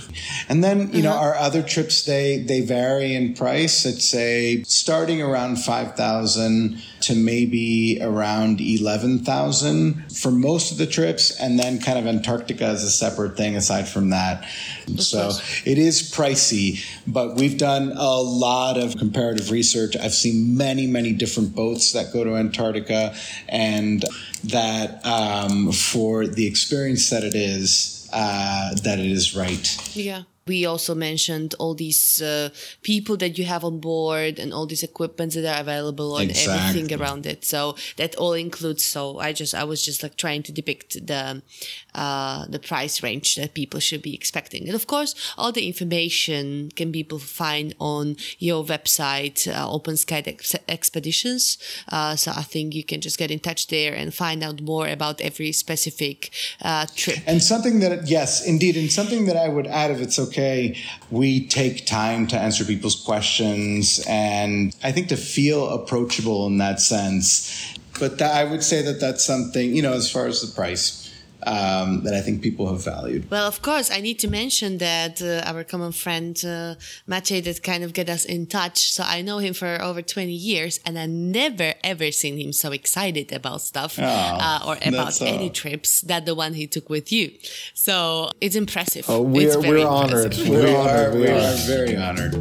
and then you mm-hmm. know our other trips they they vary in price i'd say starting around 5000 to maybe around 11,000 for most of the trips. And then kind of Antarctica is a separate thing aside from that. So it is pricey, but we've done a lot of comparative research. I've seen many, many different boats that go to Antarctica and that um, for the experience that it is, uh, that it is right. Yeah we also mentioned all these uh, people that you have on board and all these equipments that are available and exactly. everything around it. So that all includes so i just i was just like trying to depict the uh, the price range that people should be expecting. And of course all the information can people find on your website uh, open sky Ex- expeditions. Uh, so i think you can just get in touch there and find out more about every specific uh, trip. And something that yes indeed and something that i would add if it's okay okay, we take time to answer people's questions and I think to feel approachable in that sense. But that, I would say that that's something, you know, as far as the price um, that I think people have valued. Well, of course, I need to mention that uh, our common friend uh, Maciej that kind of get us in touch. So I know him for over 20 years, and I never ever seen him so excited about stuff oh, uh, or about any trips that the one he took with you. So it's impressive. Oh, we are, we're honored. We're we honored. Are, we are very honored.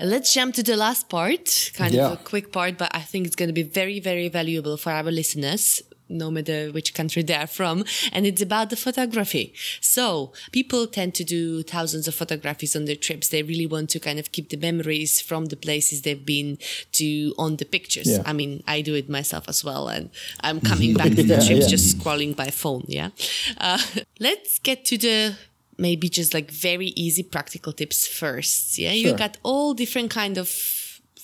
Let's jump to the last part, kind yeah. of a quick part, but I think it's going to be very, very valuable for our listeners no matter which country they are from. And it's about the photography. So people tend to do thousands of photographies on their trips. They really want to kind of keep the memories from the places they've been to on the pictures. Yeah. I mean, I do it myself as well. And I'm coming <laughs> back to the trips yeah. just scrolling by phone. Yeah. Uh, <laughs> let's get to the maybe just like very easy practical tips first. Yeah. Sure. You got all different kind of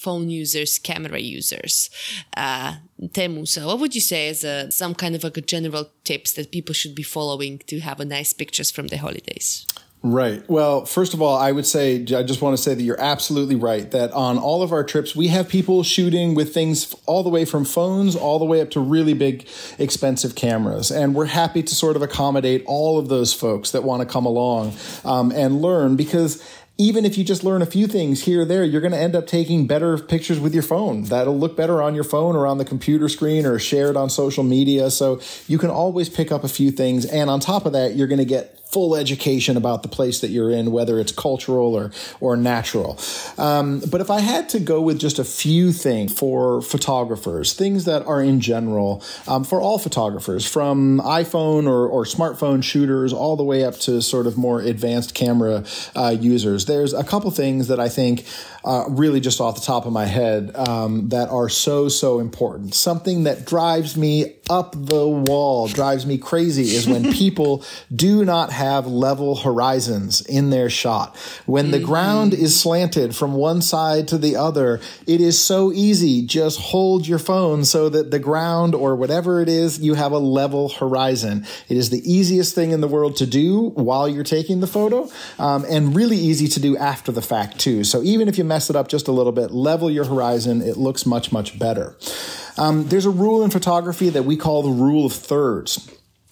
phone users, camera users, uh, Teemu. So, what would you say as a, some kind of like a general tips that people should be following to have a nice pictures from the holidays? Right. Well, first of all, I would say, I just want to say that you're absolutely right that on all of our trips, we have people shooting with things all the way from phones all the way up to really big, expensive cameras. And we're happy to sort of accommodate all of those folks that want to come along um, and learn because even if you just learn a few things here or there, you're going to end up taking better pictures with your phone. That'll look better on your phone or on the computer screen or shared on social media. So you can always pick up a few things. And on top of that, you're going to get full education about the place that you're in, whether it's cultural or or natural. Um, but if I had to go with just a few things for photographers, things that are in general um, for all photographers, from iPhone or, or smartphone shooters all the way up to sort of more advanced camera uh, users, there's a couple things that I think uh, really just off the top of my head um, that are so so important. Something that drives me up the wall drives me crazy is when <laughs> people do not have level horizons in their shot. When the mm-hmm. ground is slanted from one side to the other, it is so easy. Just hold your phone so that the ground or whatever it is, you have a level horizon. It is the easiest thing in the world to do while you're taking the photo um, and really easy to do after the fact too. So even if you mess it up just a little bit, level your horizon. It looks much, much better. Um, there's a rule in photography that we call the rule of thirds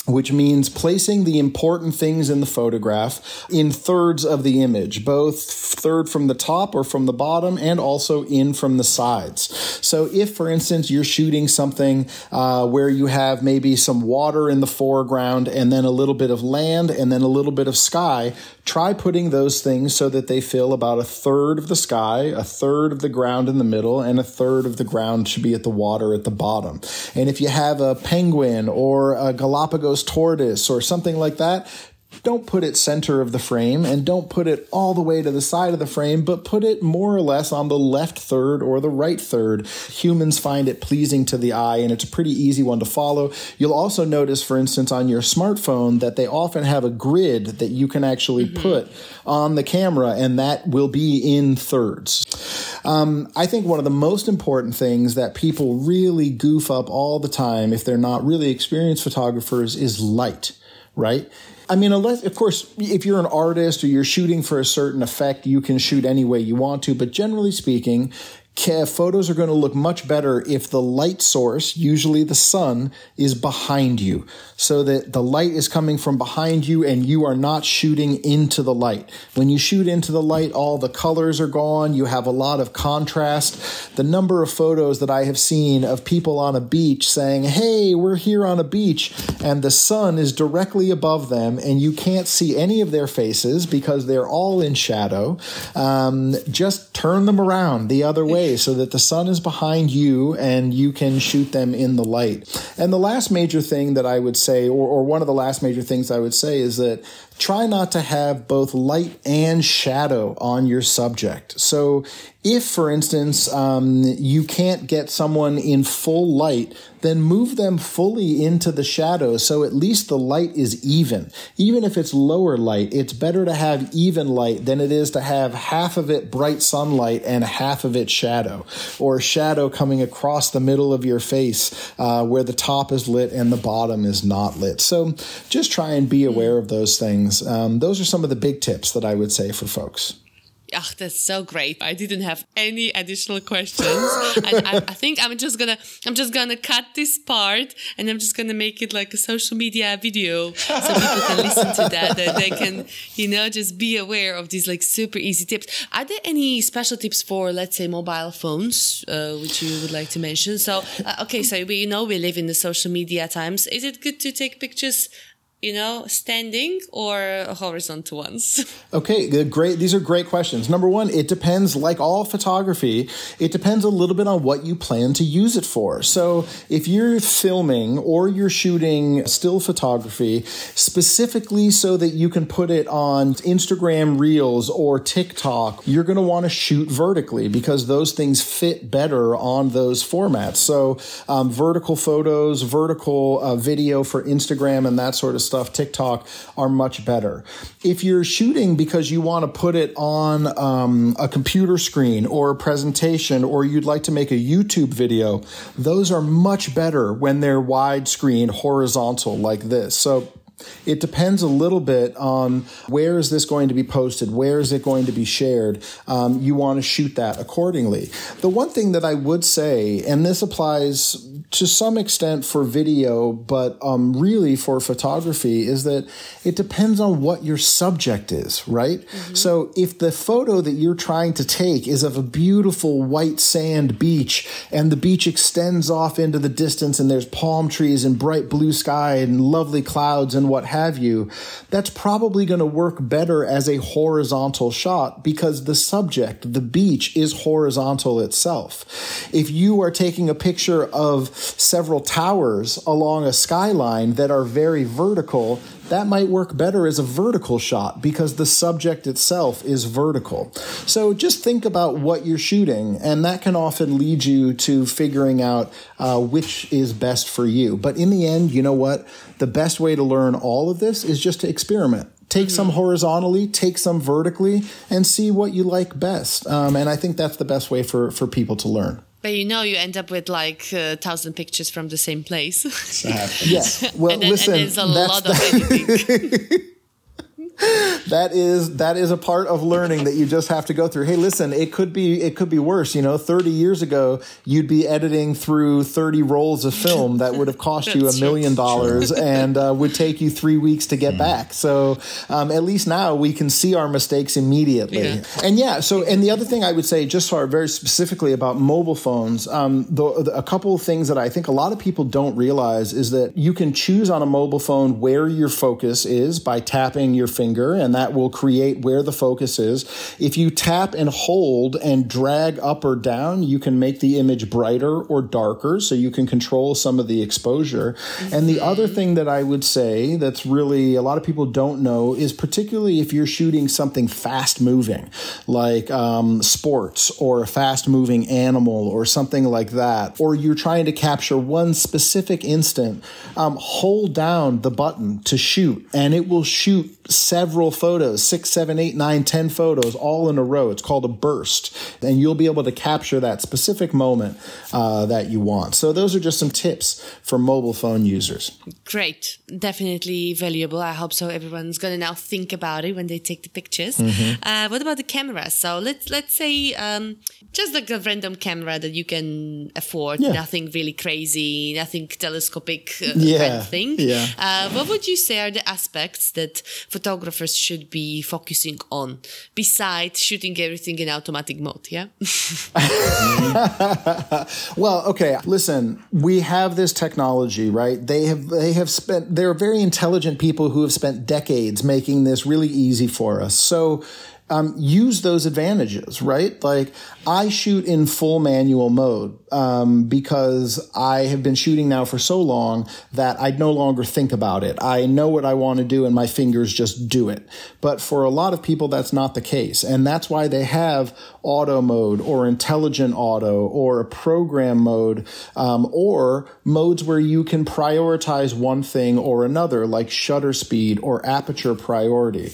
which means placing the important things in the photograph in thirds of the image, both third from the top or from the bottom and also in from the sides. So if, for instance, you're shooting something uh, where you have maybe some water in the foreground and then a little bit of land and then a little bit of sky, try putting those things so that they fill about a third of the sky, a third of the ground in the middle, and a third of the ground should be at the water at the bottom. And if you have a penguin or a Galapagos tortoise or something like that, don't put it center of the frame and don't put it all the way to the side of the frame, but put it more or less on the left third or the right third. Humans find it pleasing to the eye and it's a pretty easy one to follow. You'll also notice, for instance, on your smartphone that they often have a grid that you can actually mm-hmm. put on the camera and that will be in thirds. Um, I think one of the most important things that people really goof up all the time if they're not really experienced photographers is light right? I mean, unless, of course, if you're an artist or you're shooting for a certain effect, you can shoot any way you want to. But generally speaking, photos are going to look much better if the light source, usually the sun, is behind you. So that the light is coming from behind you and you are not shooting into the light. When you shoot into the light, all the colors are gone. You have a lot of contrast. The number of photos that I have seen of people on a beach saying, Hey, we're here on a beach, and the sun is directly above them, and you can't see any of their faces because they're all in shadow. Um, just turn them around the other way so that the sun is behind you and you can shoot them in the light. And the last major thing that I would say, or, or one of the last major things I would say, is that try not to have both light and shadow on your subject. So if, for instance, um, you can't get someone in full light, then move them fully into the shadows so at least the light is even. Even if it's lower light, it's better to have even light than it is to have half of it bright sunlight and half of it shadow, or shadow coming across the middle of your face uh, where the top is lit and the bottom is not lit. So just try and be aware of those things. Um, those are some of the big tips that I would say for folks. Oh, that's so great. I didn't have any additional questions. I, I, think I'm just gonna, I'm just gonna cut this part and I'm just gonna make it like a social media video so people can listen to that, that they can, you know, just be aware of these like super easy tips. Are there any special tips for, let's say, mobile phones, uh, which you would like to mention? So, uh, okay, so we, you know, we live in the social media times. Is it good to take pictures you know, standing or horizontal ones? <laughs> Okay, great. These are great questions. Number one, it depends, like all photography, it depends a little bit on what you plan to use it for. So if you're filming or you're shooting still photography specifically so that you can put it on Instagram Reels or TikTok, you're going to want to shoot vertically because those things fit better on those formats. So um, vertical photos, vertical uh, video for Instagram and that sort of stuff, TikTok, are much better. If you're shooting because you want to put it on um, a computer screen or a presentation, or you'd like to make a YouTube video, those are much better when they're widescreen, horizontal like this. So it depends a little bit on where is this going to be posted, where is it going to be shared. Um, you want to shoot that accordingly. The one thing that I would say, and this applies to some extent for video, but um, really for photography, is that it depends on what your subject is, right? Mm-hmm. So if the photo that you're trying to take is of a beautiful white sand beach and the beach extends off into the distance and there's palm trees and bright blue sky and lovely clouds and what have you, that's probably going to work better as a horizontal shot because the subject, the beach, is horizontal itself. If you are taking a picture of several towers along a skyline that are very vertical, that might work better as a vertical shot because the subject itself is vertical. So just think about what you're shooting, and that can often lead you to figuring out uh, which is best for you. But in the end, you know what? The best way to learn all of this is just to experiment. Take some horizontally, take some vertically, and see what you like best. Um, and I think that's the best way for, for people to learn. But you know, you end up with like a thousand pictures from the same place. yes. <laughs> Well, and then, listen, and there's a lot of editing. <laughs> that is that is a part of learning that you just have to go through. Hey, listen, it could be it could be worse. You know, thirty years ago, you'd be editing through thirty rolls of film that would have cost you a million dollars and uh, would take you three weeks to get mm. back. So um, at least now we can see our mistakes immediately. Yeah. And yeah, so and the other thing I would say, just sort very specifically about mobile phones, um, the, the, a couple of things that I think a lot of people don't realize is that you can choose on a mobile phone where your focus is by tapping your finger finger, and that will create where the focus is. If you tap and hold and drag up or down, you can make the image brighter or darker, so you can control some of the exposure. Mm-hmm. And the other thing that I would say that's really a lot of people don't know is particularly if you're shooting something fast moving, like um, sports or a fast moving animal or something like that, or you're trying to capture one specific instant, um, hold down the button to shoot, and it will shoot several photos, six, seven, eight, nine, ten photos all in a row. It's called a burst. And you'll be able to capture that specific moment uh, that you want. So those are just some tips for mobile phone users. Great. Definitely valuable. I hope so. Everyone's going to now think about it when they take the pictures. Mm-hmm. Uh, what about the camera? So let's, let's say um, just like a random camera that you can afford, yeah. nothing really crazy, nothing telescopic uh, yeah. kind of thing. Yeah. Uh, what would you say are the aspects that photographers should be focusing on besides shooting everything in automatic mode? Yeah. <laughs> <laughs> well, okay. Listen, we have this technology, right? They have they have spent. They're very intelligent people who have spent decades making this really easy for us. So um, use those advantages, right? Like I shoot in full manual mode um, because I have been shooting now for so long that I no longer think about it. I know what I want to do and my fingers just do it. But for a lot of people, that's not the case. And that's why they have auto mode or intelligent auto or a program mode um, or modes where you can prioritize one thing or another, like shutter speed or aperture priority.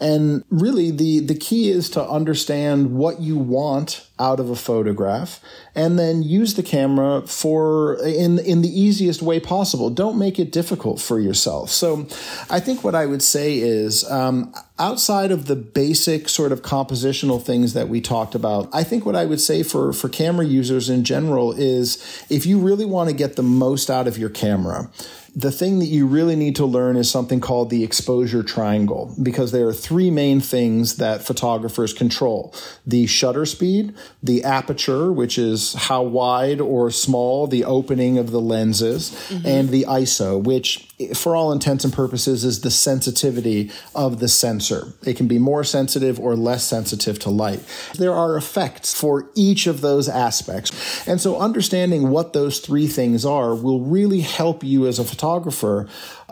And really, the, the key is to understand what you want out of a photograph and then use the camera for in in the easiest way possible. Don't make it difficult for yourself. So i think what i would say is um, outside of the basic sort of compositional things that we talked about i think what i would say for for camera users in general is if you really want to get the most out of your camera the thing that you really need to learn is something called the exposure triangle because there are three main things that photographers control. The shutter speed, the aperture, which is how wide or small the opening of the lenses, mm-hmm. and the ISO, which for all intents and purposes is the sensitivity of the sensor. It can be more sensitive or less sensitive to light. There are effects for each of those aspects. And so understanding what those three things are will really help you as a photographer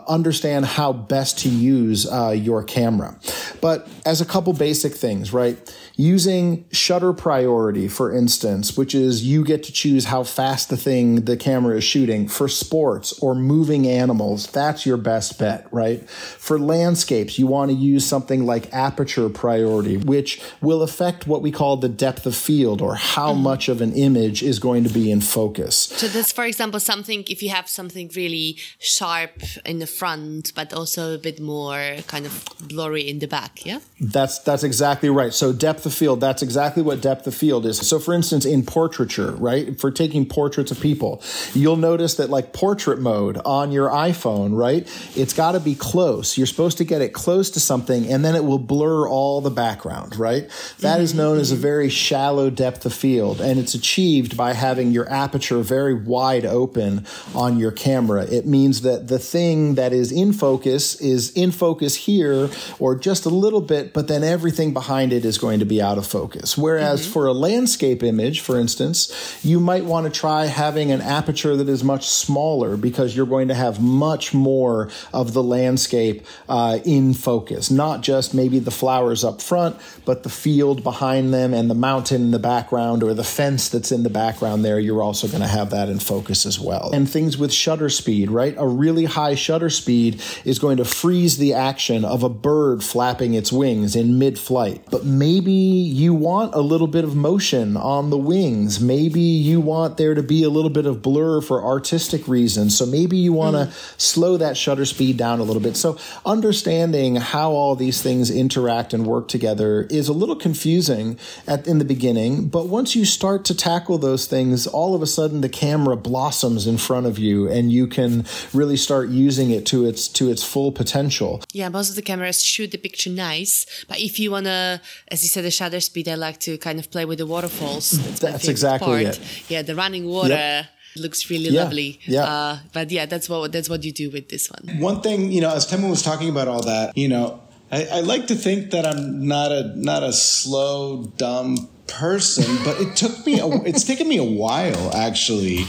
understand how best to use uh, your camera. But as a couple basic things, right? Using shutter priority, for instance, which is you get to choose how fast the thing the camera is shooting for sports or moving animals. That's your best bet, right? For landscapes, you want to use something like aperture priority, which will affect what we call the depth of field or how mm-hmm. much of an image is going to be in focus. So this, for example, something, if you have something really sharp in the front, but also a bit more kind of blurry in the back, yeah? That's, that's exactly right. So depth depth of field, that's exactly what depth of field is. So, for instance, in portraiture, right, for taking portraits of people, you'll notice that like portrait mode on your iPhone, right, it's got to be close. You're supposed to get it close to something and then it will blur all the background, right? That is known as a very shallow depth of field and it's achieved by having your aperture very wide open on your camera. It means that the thing that is in focus is in focus here or just a little bit, but then everything behind it is going to be out of focus. Whereas mm-hmm. for a landscape image, for instance, you might want to try having an aperture that is much smaller because you're going to have much more of the landscape uh, in focus, not just maybe the flowers up front, but the field behind them and the mountain in the background or the fence that's in the background there. You're also going to have that in focus as well. And things with shutter speed, right? A really high shutter speed is going to freeze the action of a bird flapping its wings in mid flight. But maybe you want a little bit of motion on the wings. Maybe you want there to be a little bit of blur for artistic reasons. So maybe you want to mm. slow that shutter speed down a little bit. So understanding how all these things interact and work together is a little confusing at in the beginning, but once you start to tackle those things, all of a sudden the camera blossoms in front of you and you can really start using it to its to its full potential. Yeah, most of the cameras shoot the picture nice, but if you want to as you said shutter speed, I like to kind of play with the waterfalls. <laughs> That's, That's exactly part. it. Yeah, the running water. Yep looks really yeah, lovely. Yeah. Uh, but yeah, that's what that's what you do with this one. One thing, you know, as Teemu was talking about all that, you know, I, I like to think that I'm not a not a slow, dumb person, but it took me. A, it's taken me a while, actually.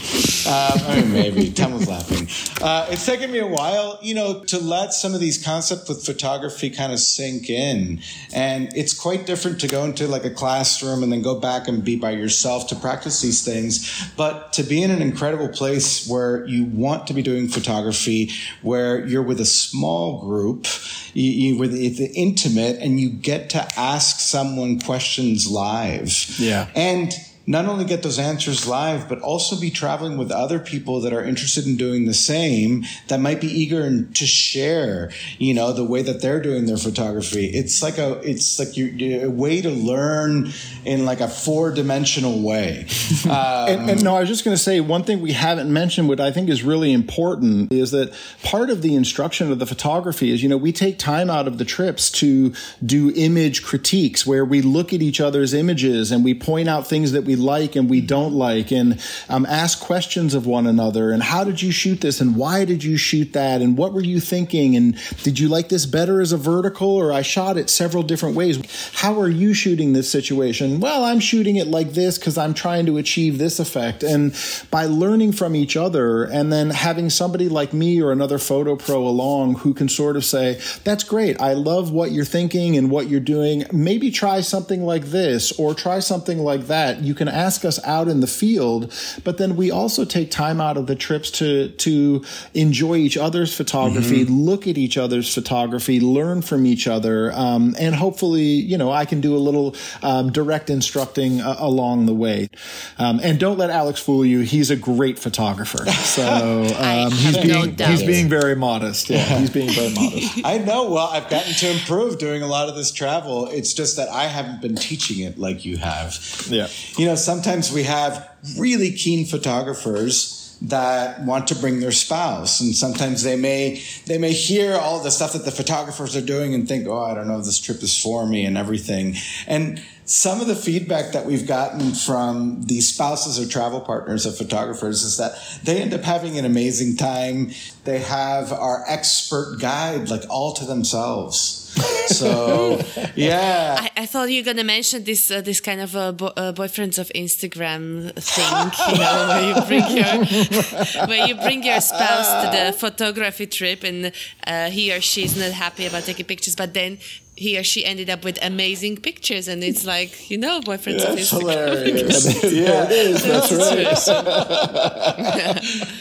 Um, I mean, maybe Tom was laughing. Uh, it's taken me a while, you know, to let some of these concepts with photography kind of sink in, and it's quite different to go into like a classroom and then go back and be by yourself to practice these things. But to be in an incredible place where you want to be doing photography, where you're with a small group, you, you with it's intimate, and you get to ask someone questions live live. Yeah. And not only get those answers live, but also be traveling with other people that are interested in doing the same that might be eager to share, you know, the way that they're doing their photography. It's like a, it's like you, a way to learn in like a four dimensional way. Um, <laughs> and, and, no, I was just going to say one thing we haven't mentioned, what I think is really important is that part of the instruction of the photography is, you know, we take time out of the trips to do image critiques where we look at each other's images and we point out things that we like and we don't like and um, ask questions of one another and how did you shoot this and why did you shoot that and what were you thinking and did you like this better as a vertical or I shot it several different ways. How are you shooting this situation? Well I'm shooting it like this because I'm trying to achieve this effect and by learning from each other and then having somebody like me or another photo pro along who can sort of say that's great. I love what you're thinking and what you're doing. Maybe try something like this or try something like that. You can can ask us out in the field, but then we also take time out of the trips to to enjoy each other's photography, mm-hmm. look at each other's photography, learn from each other, um, and hopefully, you know, I can do a little um, direct instructing uh, along the way. Um, and don't let Alex fool you; he's a great photographer. <laughs> So um, he's being no he's being very modest. Yeah, he's being very modest. <laughs> I know. Well, I've gotten to improve doing a lot of this travel. It's just that I haven't been teaching it like you have. Yeah. You know, sometimes we have really keen photographers that want to bring their spouse. And sometimes they may they may hear all the stuff that the photographers are doing and think oh i don't know this trip is for me and everything. And some of the feedback that we've gotten from the spouses or travel partners of photographers is that they end up having an amazing time. They have our expert guide like all to themselves so <laughs> yeah, I, I, thought you were gonna mention this uh, this kind of uh, bo- uh, boyfriends of Instagram thing, you know, <laughs> where you bring your <laughs> where you bring your spouse to the photography trip, and uh, he or she is not happy about taking pictures, but then he or she ended up with amazing pictures, and it's like you know, boyfriends That's hilarious. <laughs> yeah, it is. That's right.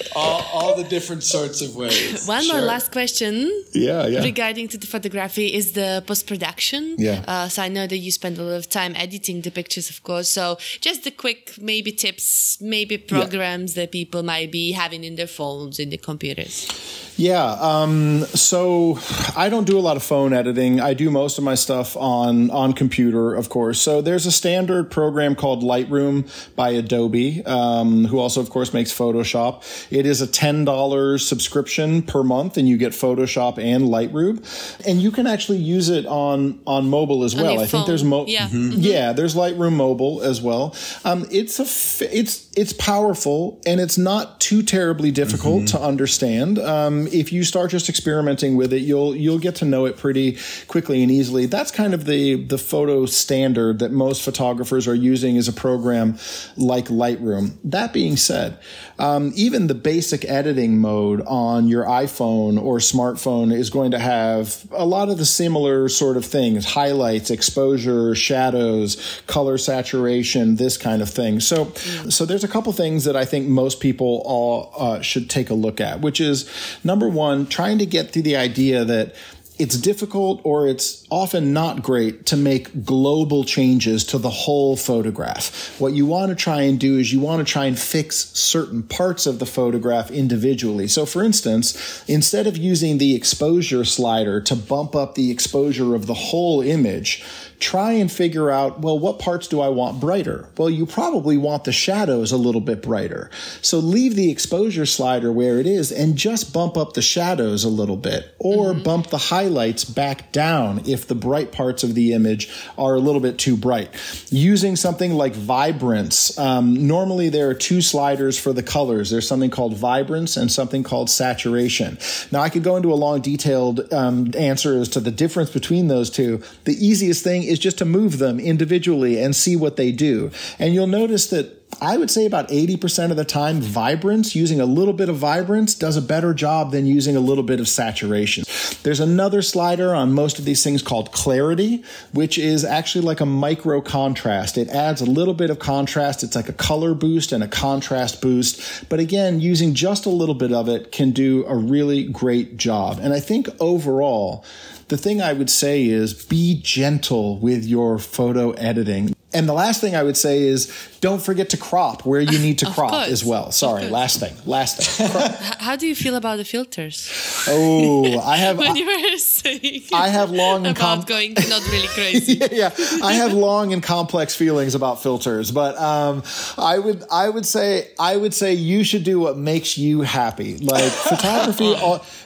<laughs> all, all the different sorts of ways. One sure. more last question. Yeah, yeah. Regarding to the photography is the post production. Yeah. Uh, so I know that you spend a lot of time editing the pictures, of course. So just the quick maybe tips, maybe programs yeah. that people might be having in their phones, in their computers. Yeah. Um, so I don't do a lot of phone editing. I do most of my stuff on on computer, of course. So there's a standard program called Lightroom by Adobe, um, who also, of course, makes Photoshop. It is a ten dollars subscription per month, and you get Photoshop and Lightroom, and you can actually use it on on mobile as well. I think there's mo- yeah. Mm-hmm. Mm-hmm. yeah, there's Lightroom mobile as well. Um, it's a f- it's it's powerful and it's not too terribly difficult mm-hmm. to understand. Um, if you start just experimenting with it, you'll you'll get to know it pretty quickly and easily. That's kind of the the photo standard that most photographers are using as a program like Lightroom. That being said, um, even the basic editing mode on your iPhone or smartphone is going to have a lot of the similar sort of things: highlights, exposure, shadows, color saturation, this kind of thing. So, mm. so there's a couple things that I think most people all uh, should take a look at, which is number one, trying to get through the idea that it's difficult or it's often not great to make global changes to the whole photograph. What you want to try and do is you want to try and fix certain parts of the photograph individually. So, for instance, instead of using the exposure slider to bump up the exposure of the whole image, try and figure out, well, what parts do I want brighter? Well, you probably want the shadows a little bit brighter. So leave the exposure slider where it is and just bump up the shadows a little bit or mm-hmm. bump the highlights back down if the bright parts of the image are a little bit too bright. Using something like vibrance, um, normally there are two sliders for the colors. There's something called vibrance and something called saturation. Now, I could go into a long detailed um, answer as to the difference between those two. The easiest thing is just to move them individually and see what they do. And you'll notice that I would say about 80% of the time, vibrance, using a little bit of vibrance, does a better job than using a little bit of saturation. There's another slider on most of these things called clarity, which is actually like a micro contrast. It adds a little bit of contrast. It's like a color boost and a contrast boost. But again, using just a little bit of it can do a really great job. And I think overall, the thing I would say is be gentle with your photo editing. And the last thing I would say is don't forget to crop where you need to <laughs> crop course. as well. Sorry, last thing, last thing. <laughs> How do you feel about the filters? Oh, I have. <laughs> when you were saying, I have long and about com- going not really crazy. yeah, yeah, I have long and complex feelings about filters, but um, I would, I would say, I would say you should do what makes you happy. Like photography.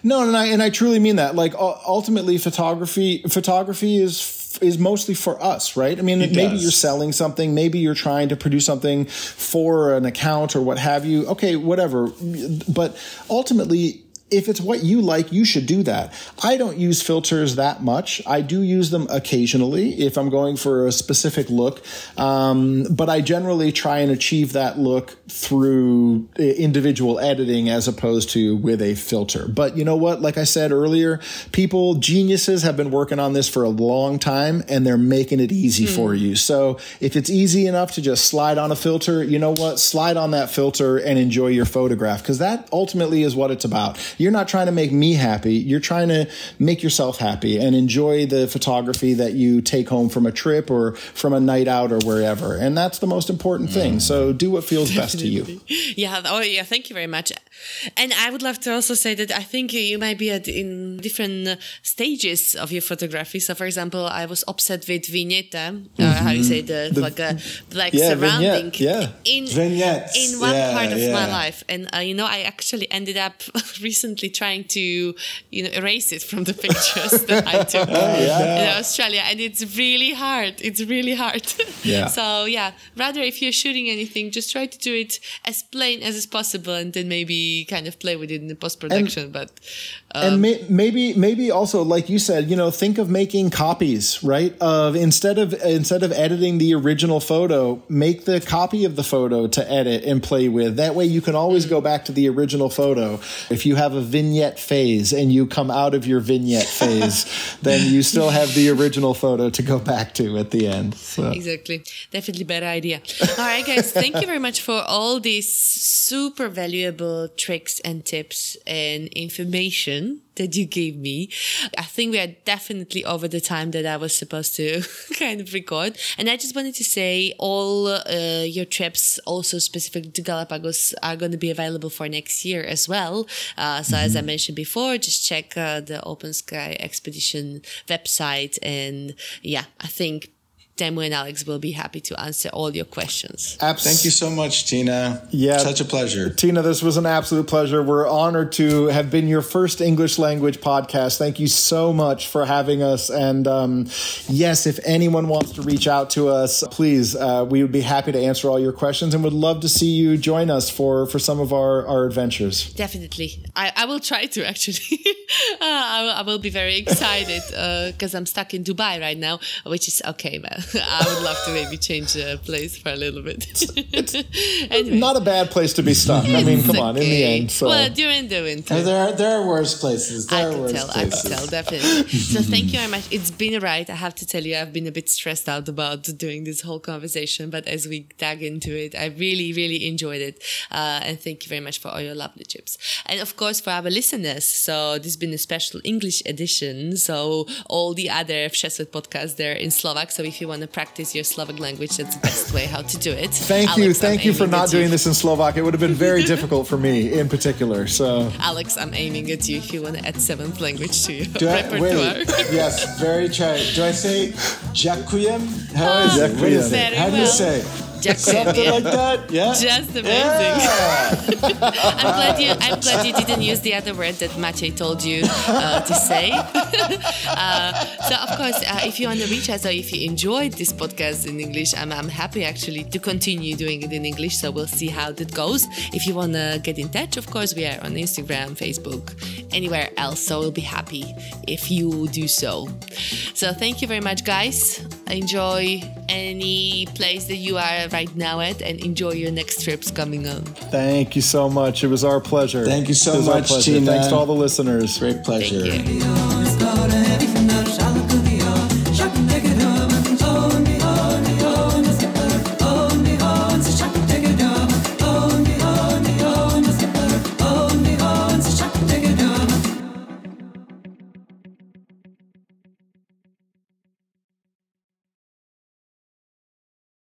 no, and I and I truly mean that. Like ultimately, photography, photography is is mostly for us, right? I mean, maybe does. you're selling something, maybe you're trying to produce something for an account or what have you. Okay, whatever. But ultimately, if it's what you like, you should do that. I don't use filters that much. I do use them occasionally if I'm going for a specific look, um, but I generally try and achieve that look through individual editing as opposed to with a filter. But you know what? Like I said earlier, people, geniuses have been working on this for a long time and they're making it easy mm. for you. So if it's easy enough to just slide on a filter, you know what? Slide on that filter and enjoy your photograph because that ultimately is what it's about you're not trying to make me happy. You're trying to make yourself happy and enjoy the photography that you take home from a trip or from a night out or wherever. And that's the most important thing. So do what feels best to you. <laughs> Yeah. Oh, yeah. Thank you very much. And I would love to also say that I think you might be at in different stages of your photography. So, for example, I was upset with vignette, uh, mm-hmm. how you say the, the like a black yeah, surrounding. Vignette, yeah, in vignettes in one yeah, part of yeah. my life, and uh, you know, I actually ended up <laughs> recently trying to you know erase it from the <laughs> pictures that I took in Australia, and it's really hard. It's really hard. Yeah. <laughs> so yeah, rather if you're shooting anything, just try to do it as plain as is possible, and then maybe kind of play with it in the post production. But um, and may, maybe maybe also like you said, you know, think of making copies, right? Of instead of instead of editing the original photo, make the copy of the photo to edit and play with. That way, you can always mm. go back to the original photo. If you have a vignette phase and you come out of your vignette <laughs> phase, then you still have the original photo to go back to at the end. So. Exactly, definitely better idea. All right, guys, thank you very much for all these super valuable tricks and tips and information that you gave me. I think we are definitely over the time that I was supposed to <laughs> kind of record. And I just wanted to say all uh, your trips, also specific to Galapagos, are going to be available for next year as well. Uh, so, mm-hmm. as I mm-hmm. mentioned before, just check uh, the Open Sky Expedition website. And yeah, I think Teemu and Alex will be happy to answer all your questions. Abs- Thank you so much, Tina. Yeah. Such a pleasure. Tina, this was an absolute pleasure. We're honored to have been your first English language podcast. Thank you so much for having us. And um, yes, if anyone wants to reach out to us, please, uh, we would be happy to answer all your questions and would love to see you join us for, for some of our, our adventures. Definitely. I, I will try to actually. <laughs> uh, <laughs> I, will, I will be very excited because uh, I'm stuck in Dubai right now, which is okay, man. <laughs> I would love to maybe change the place for a little bit. <laughs> anyway. Not a bad place to be stuck. I mean, come okay. on, in the end. So. Well, during the winter. there, are, there are worse places. There I are worse tell, places. I can tell, definitely. so thank you very much. It's been a ride. I have to tell you, I've been a bit stressed out about doing this whole conversation, but as we dug into it, I really, really enjoyed it. Uh, and thank you very much for all your lovely tips. And of course, for our listeners, so this has been a special English edition. So all the other Všesvet podcasts, they're in Slovak. So if you want to practice your Slovak language, that's the best way how to do it. Thank Alex, you. Thank I'm you for not doing you. this in Slovak. It would have been very <laughs> difficult for me in particular. So Alex, I'm aiming at you if you want to add seventh language to your do repertoire. I, wait, <laughs> yes, very try. Do I say Jakujem? How is it? Ah, how do you say? Something like that. Yeah. Just amazing. Yeah. <laughs> I'm glad you. I'm glad you didn't use the other word that Maciej told you uh, to say. <laughs> uh, so of course, uh, if you want to reach us or if you enjoyed this podcast in English, I'm, I'm happy actually to continue doing it in English. So we'll see how that goes. If you want to get in touch, of course, we are on Instagram, Facebook, anywhere else. So we'll be happy if you do so. So thank you very much, guys. Enjoy any place that you are right now at and enjoy your next trips coming up. Thank you so much. It was our pleasure. Thank you so much, Tina. Thanks to all the listeners. Great pleasure.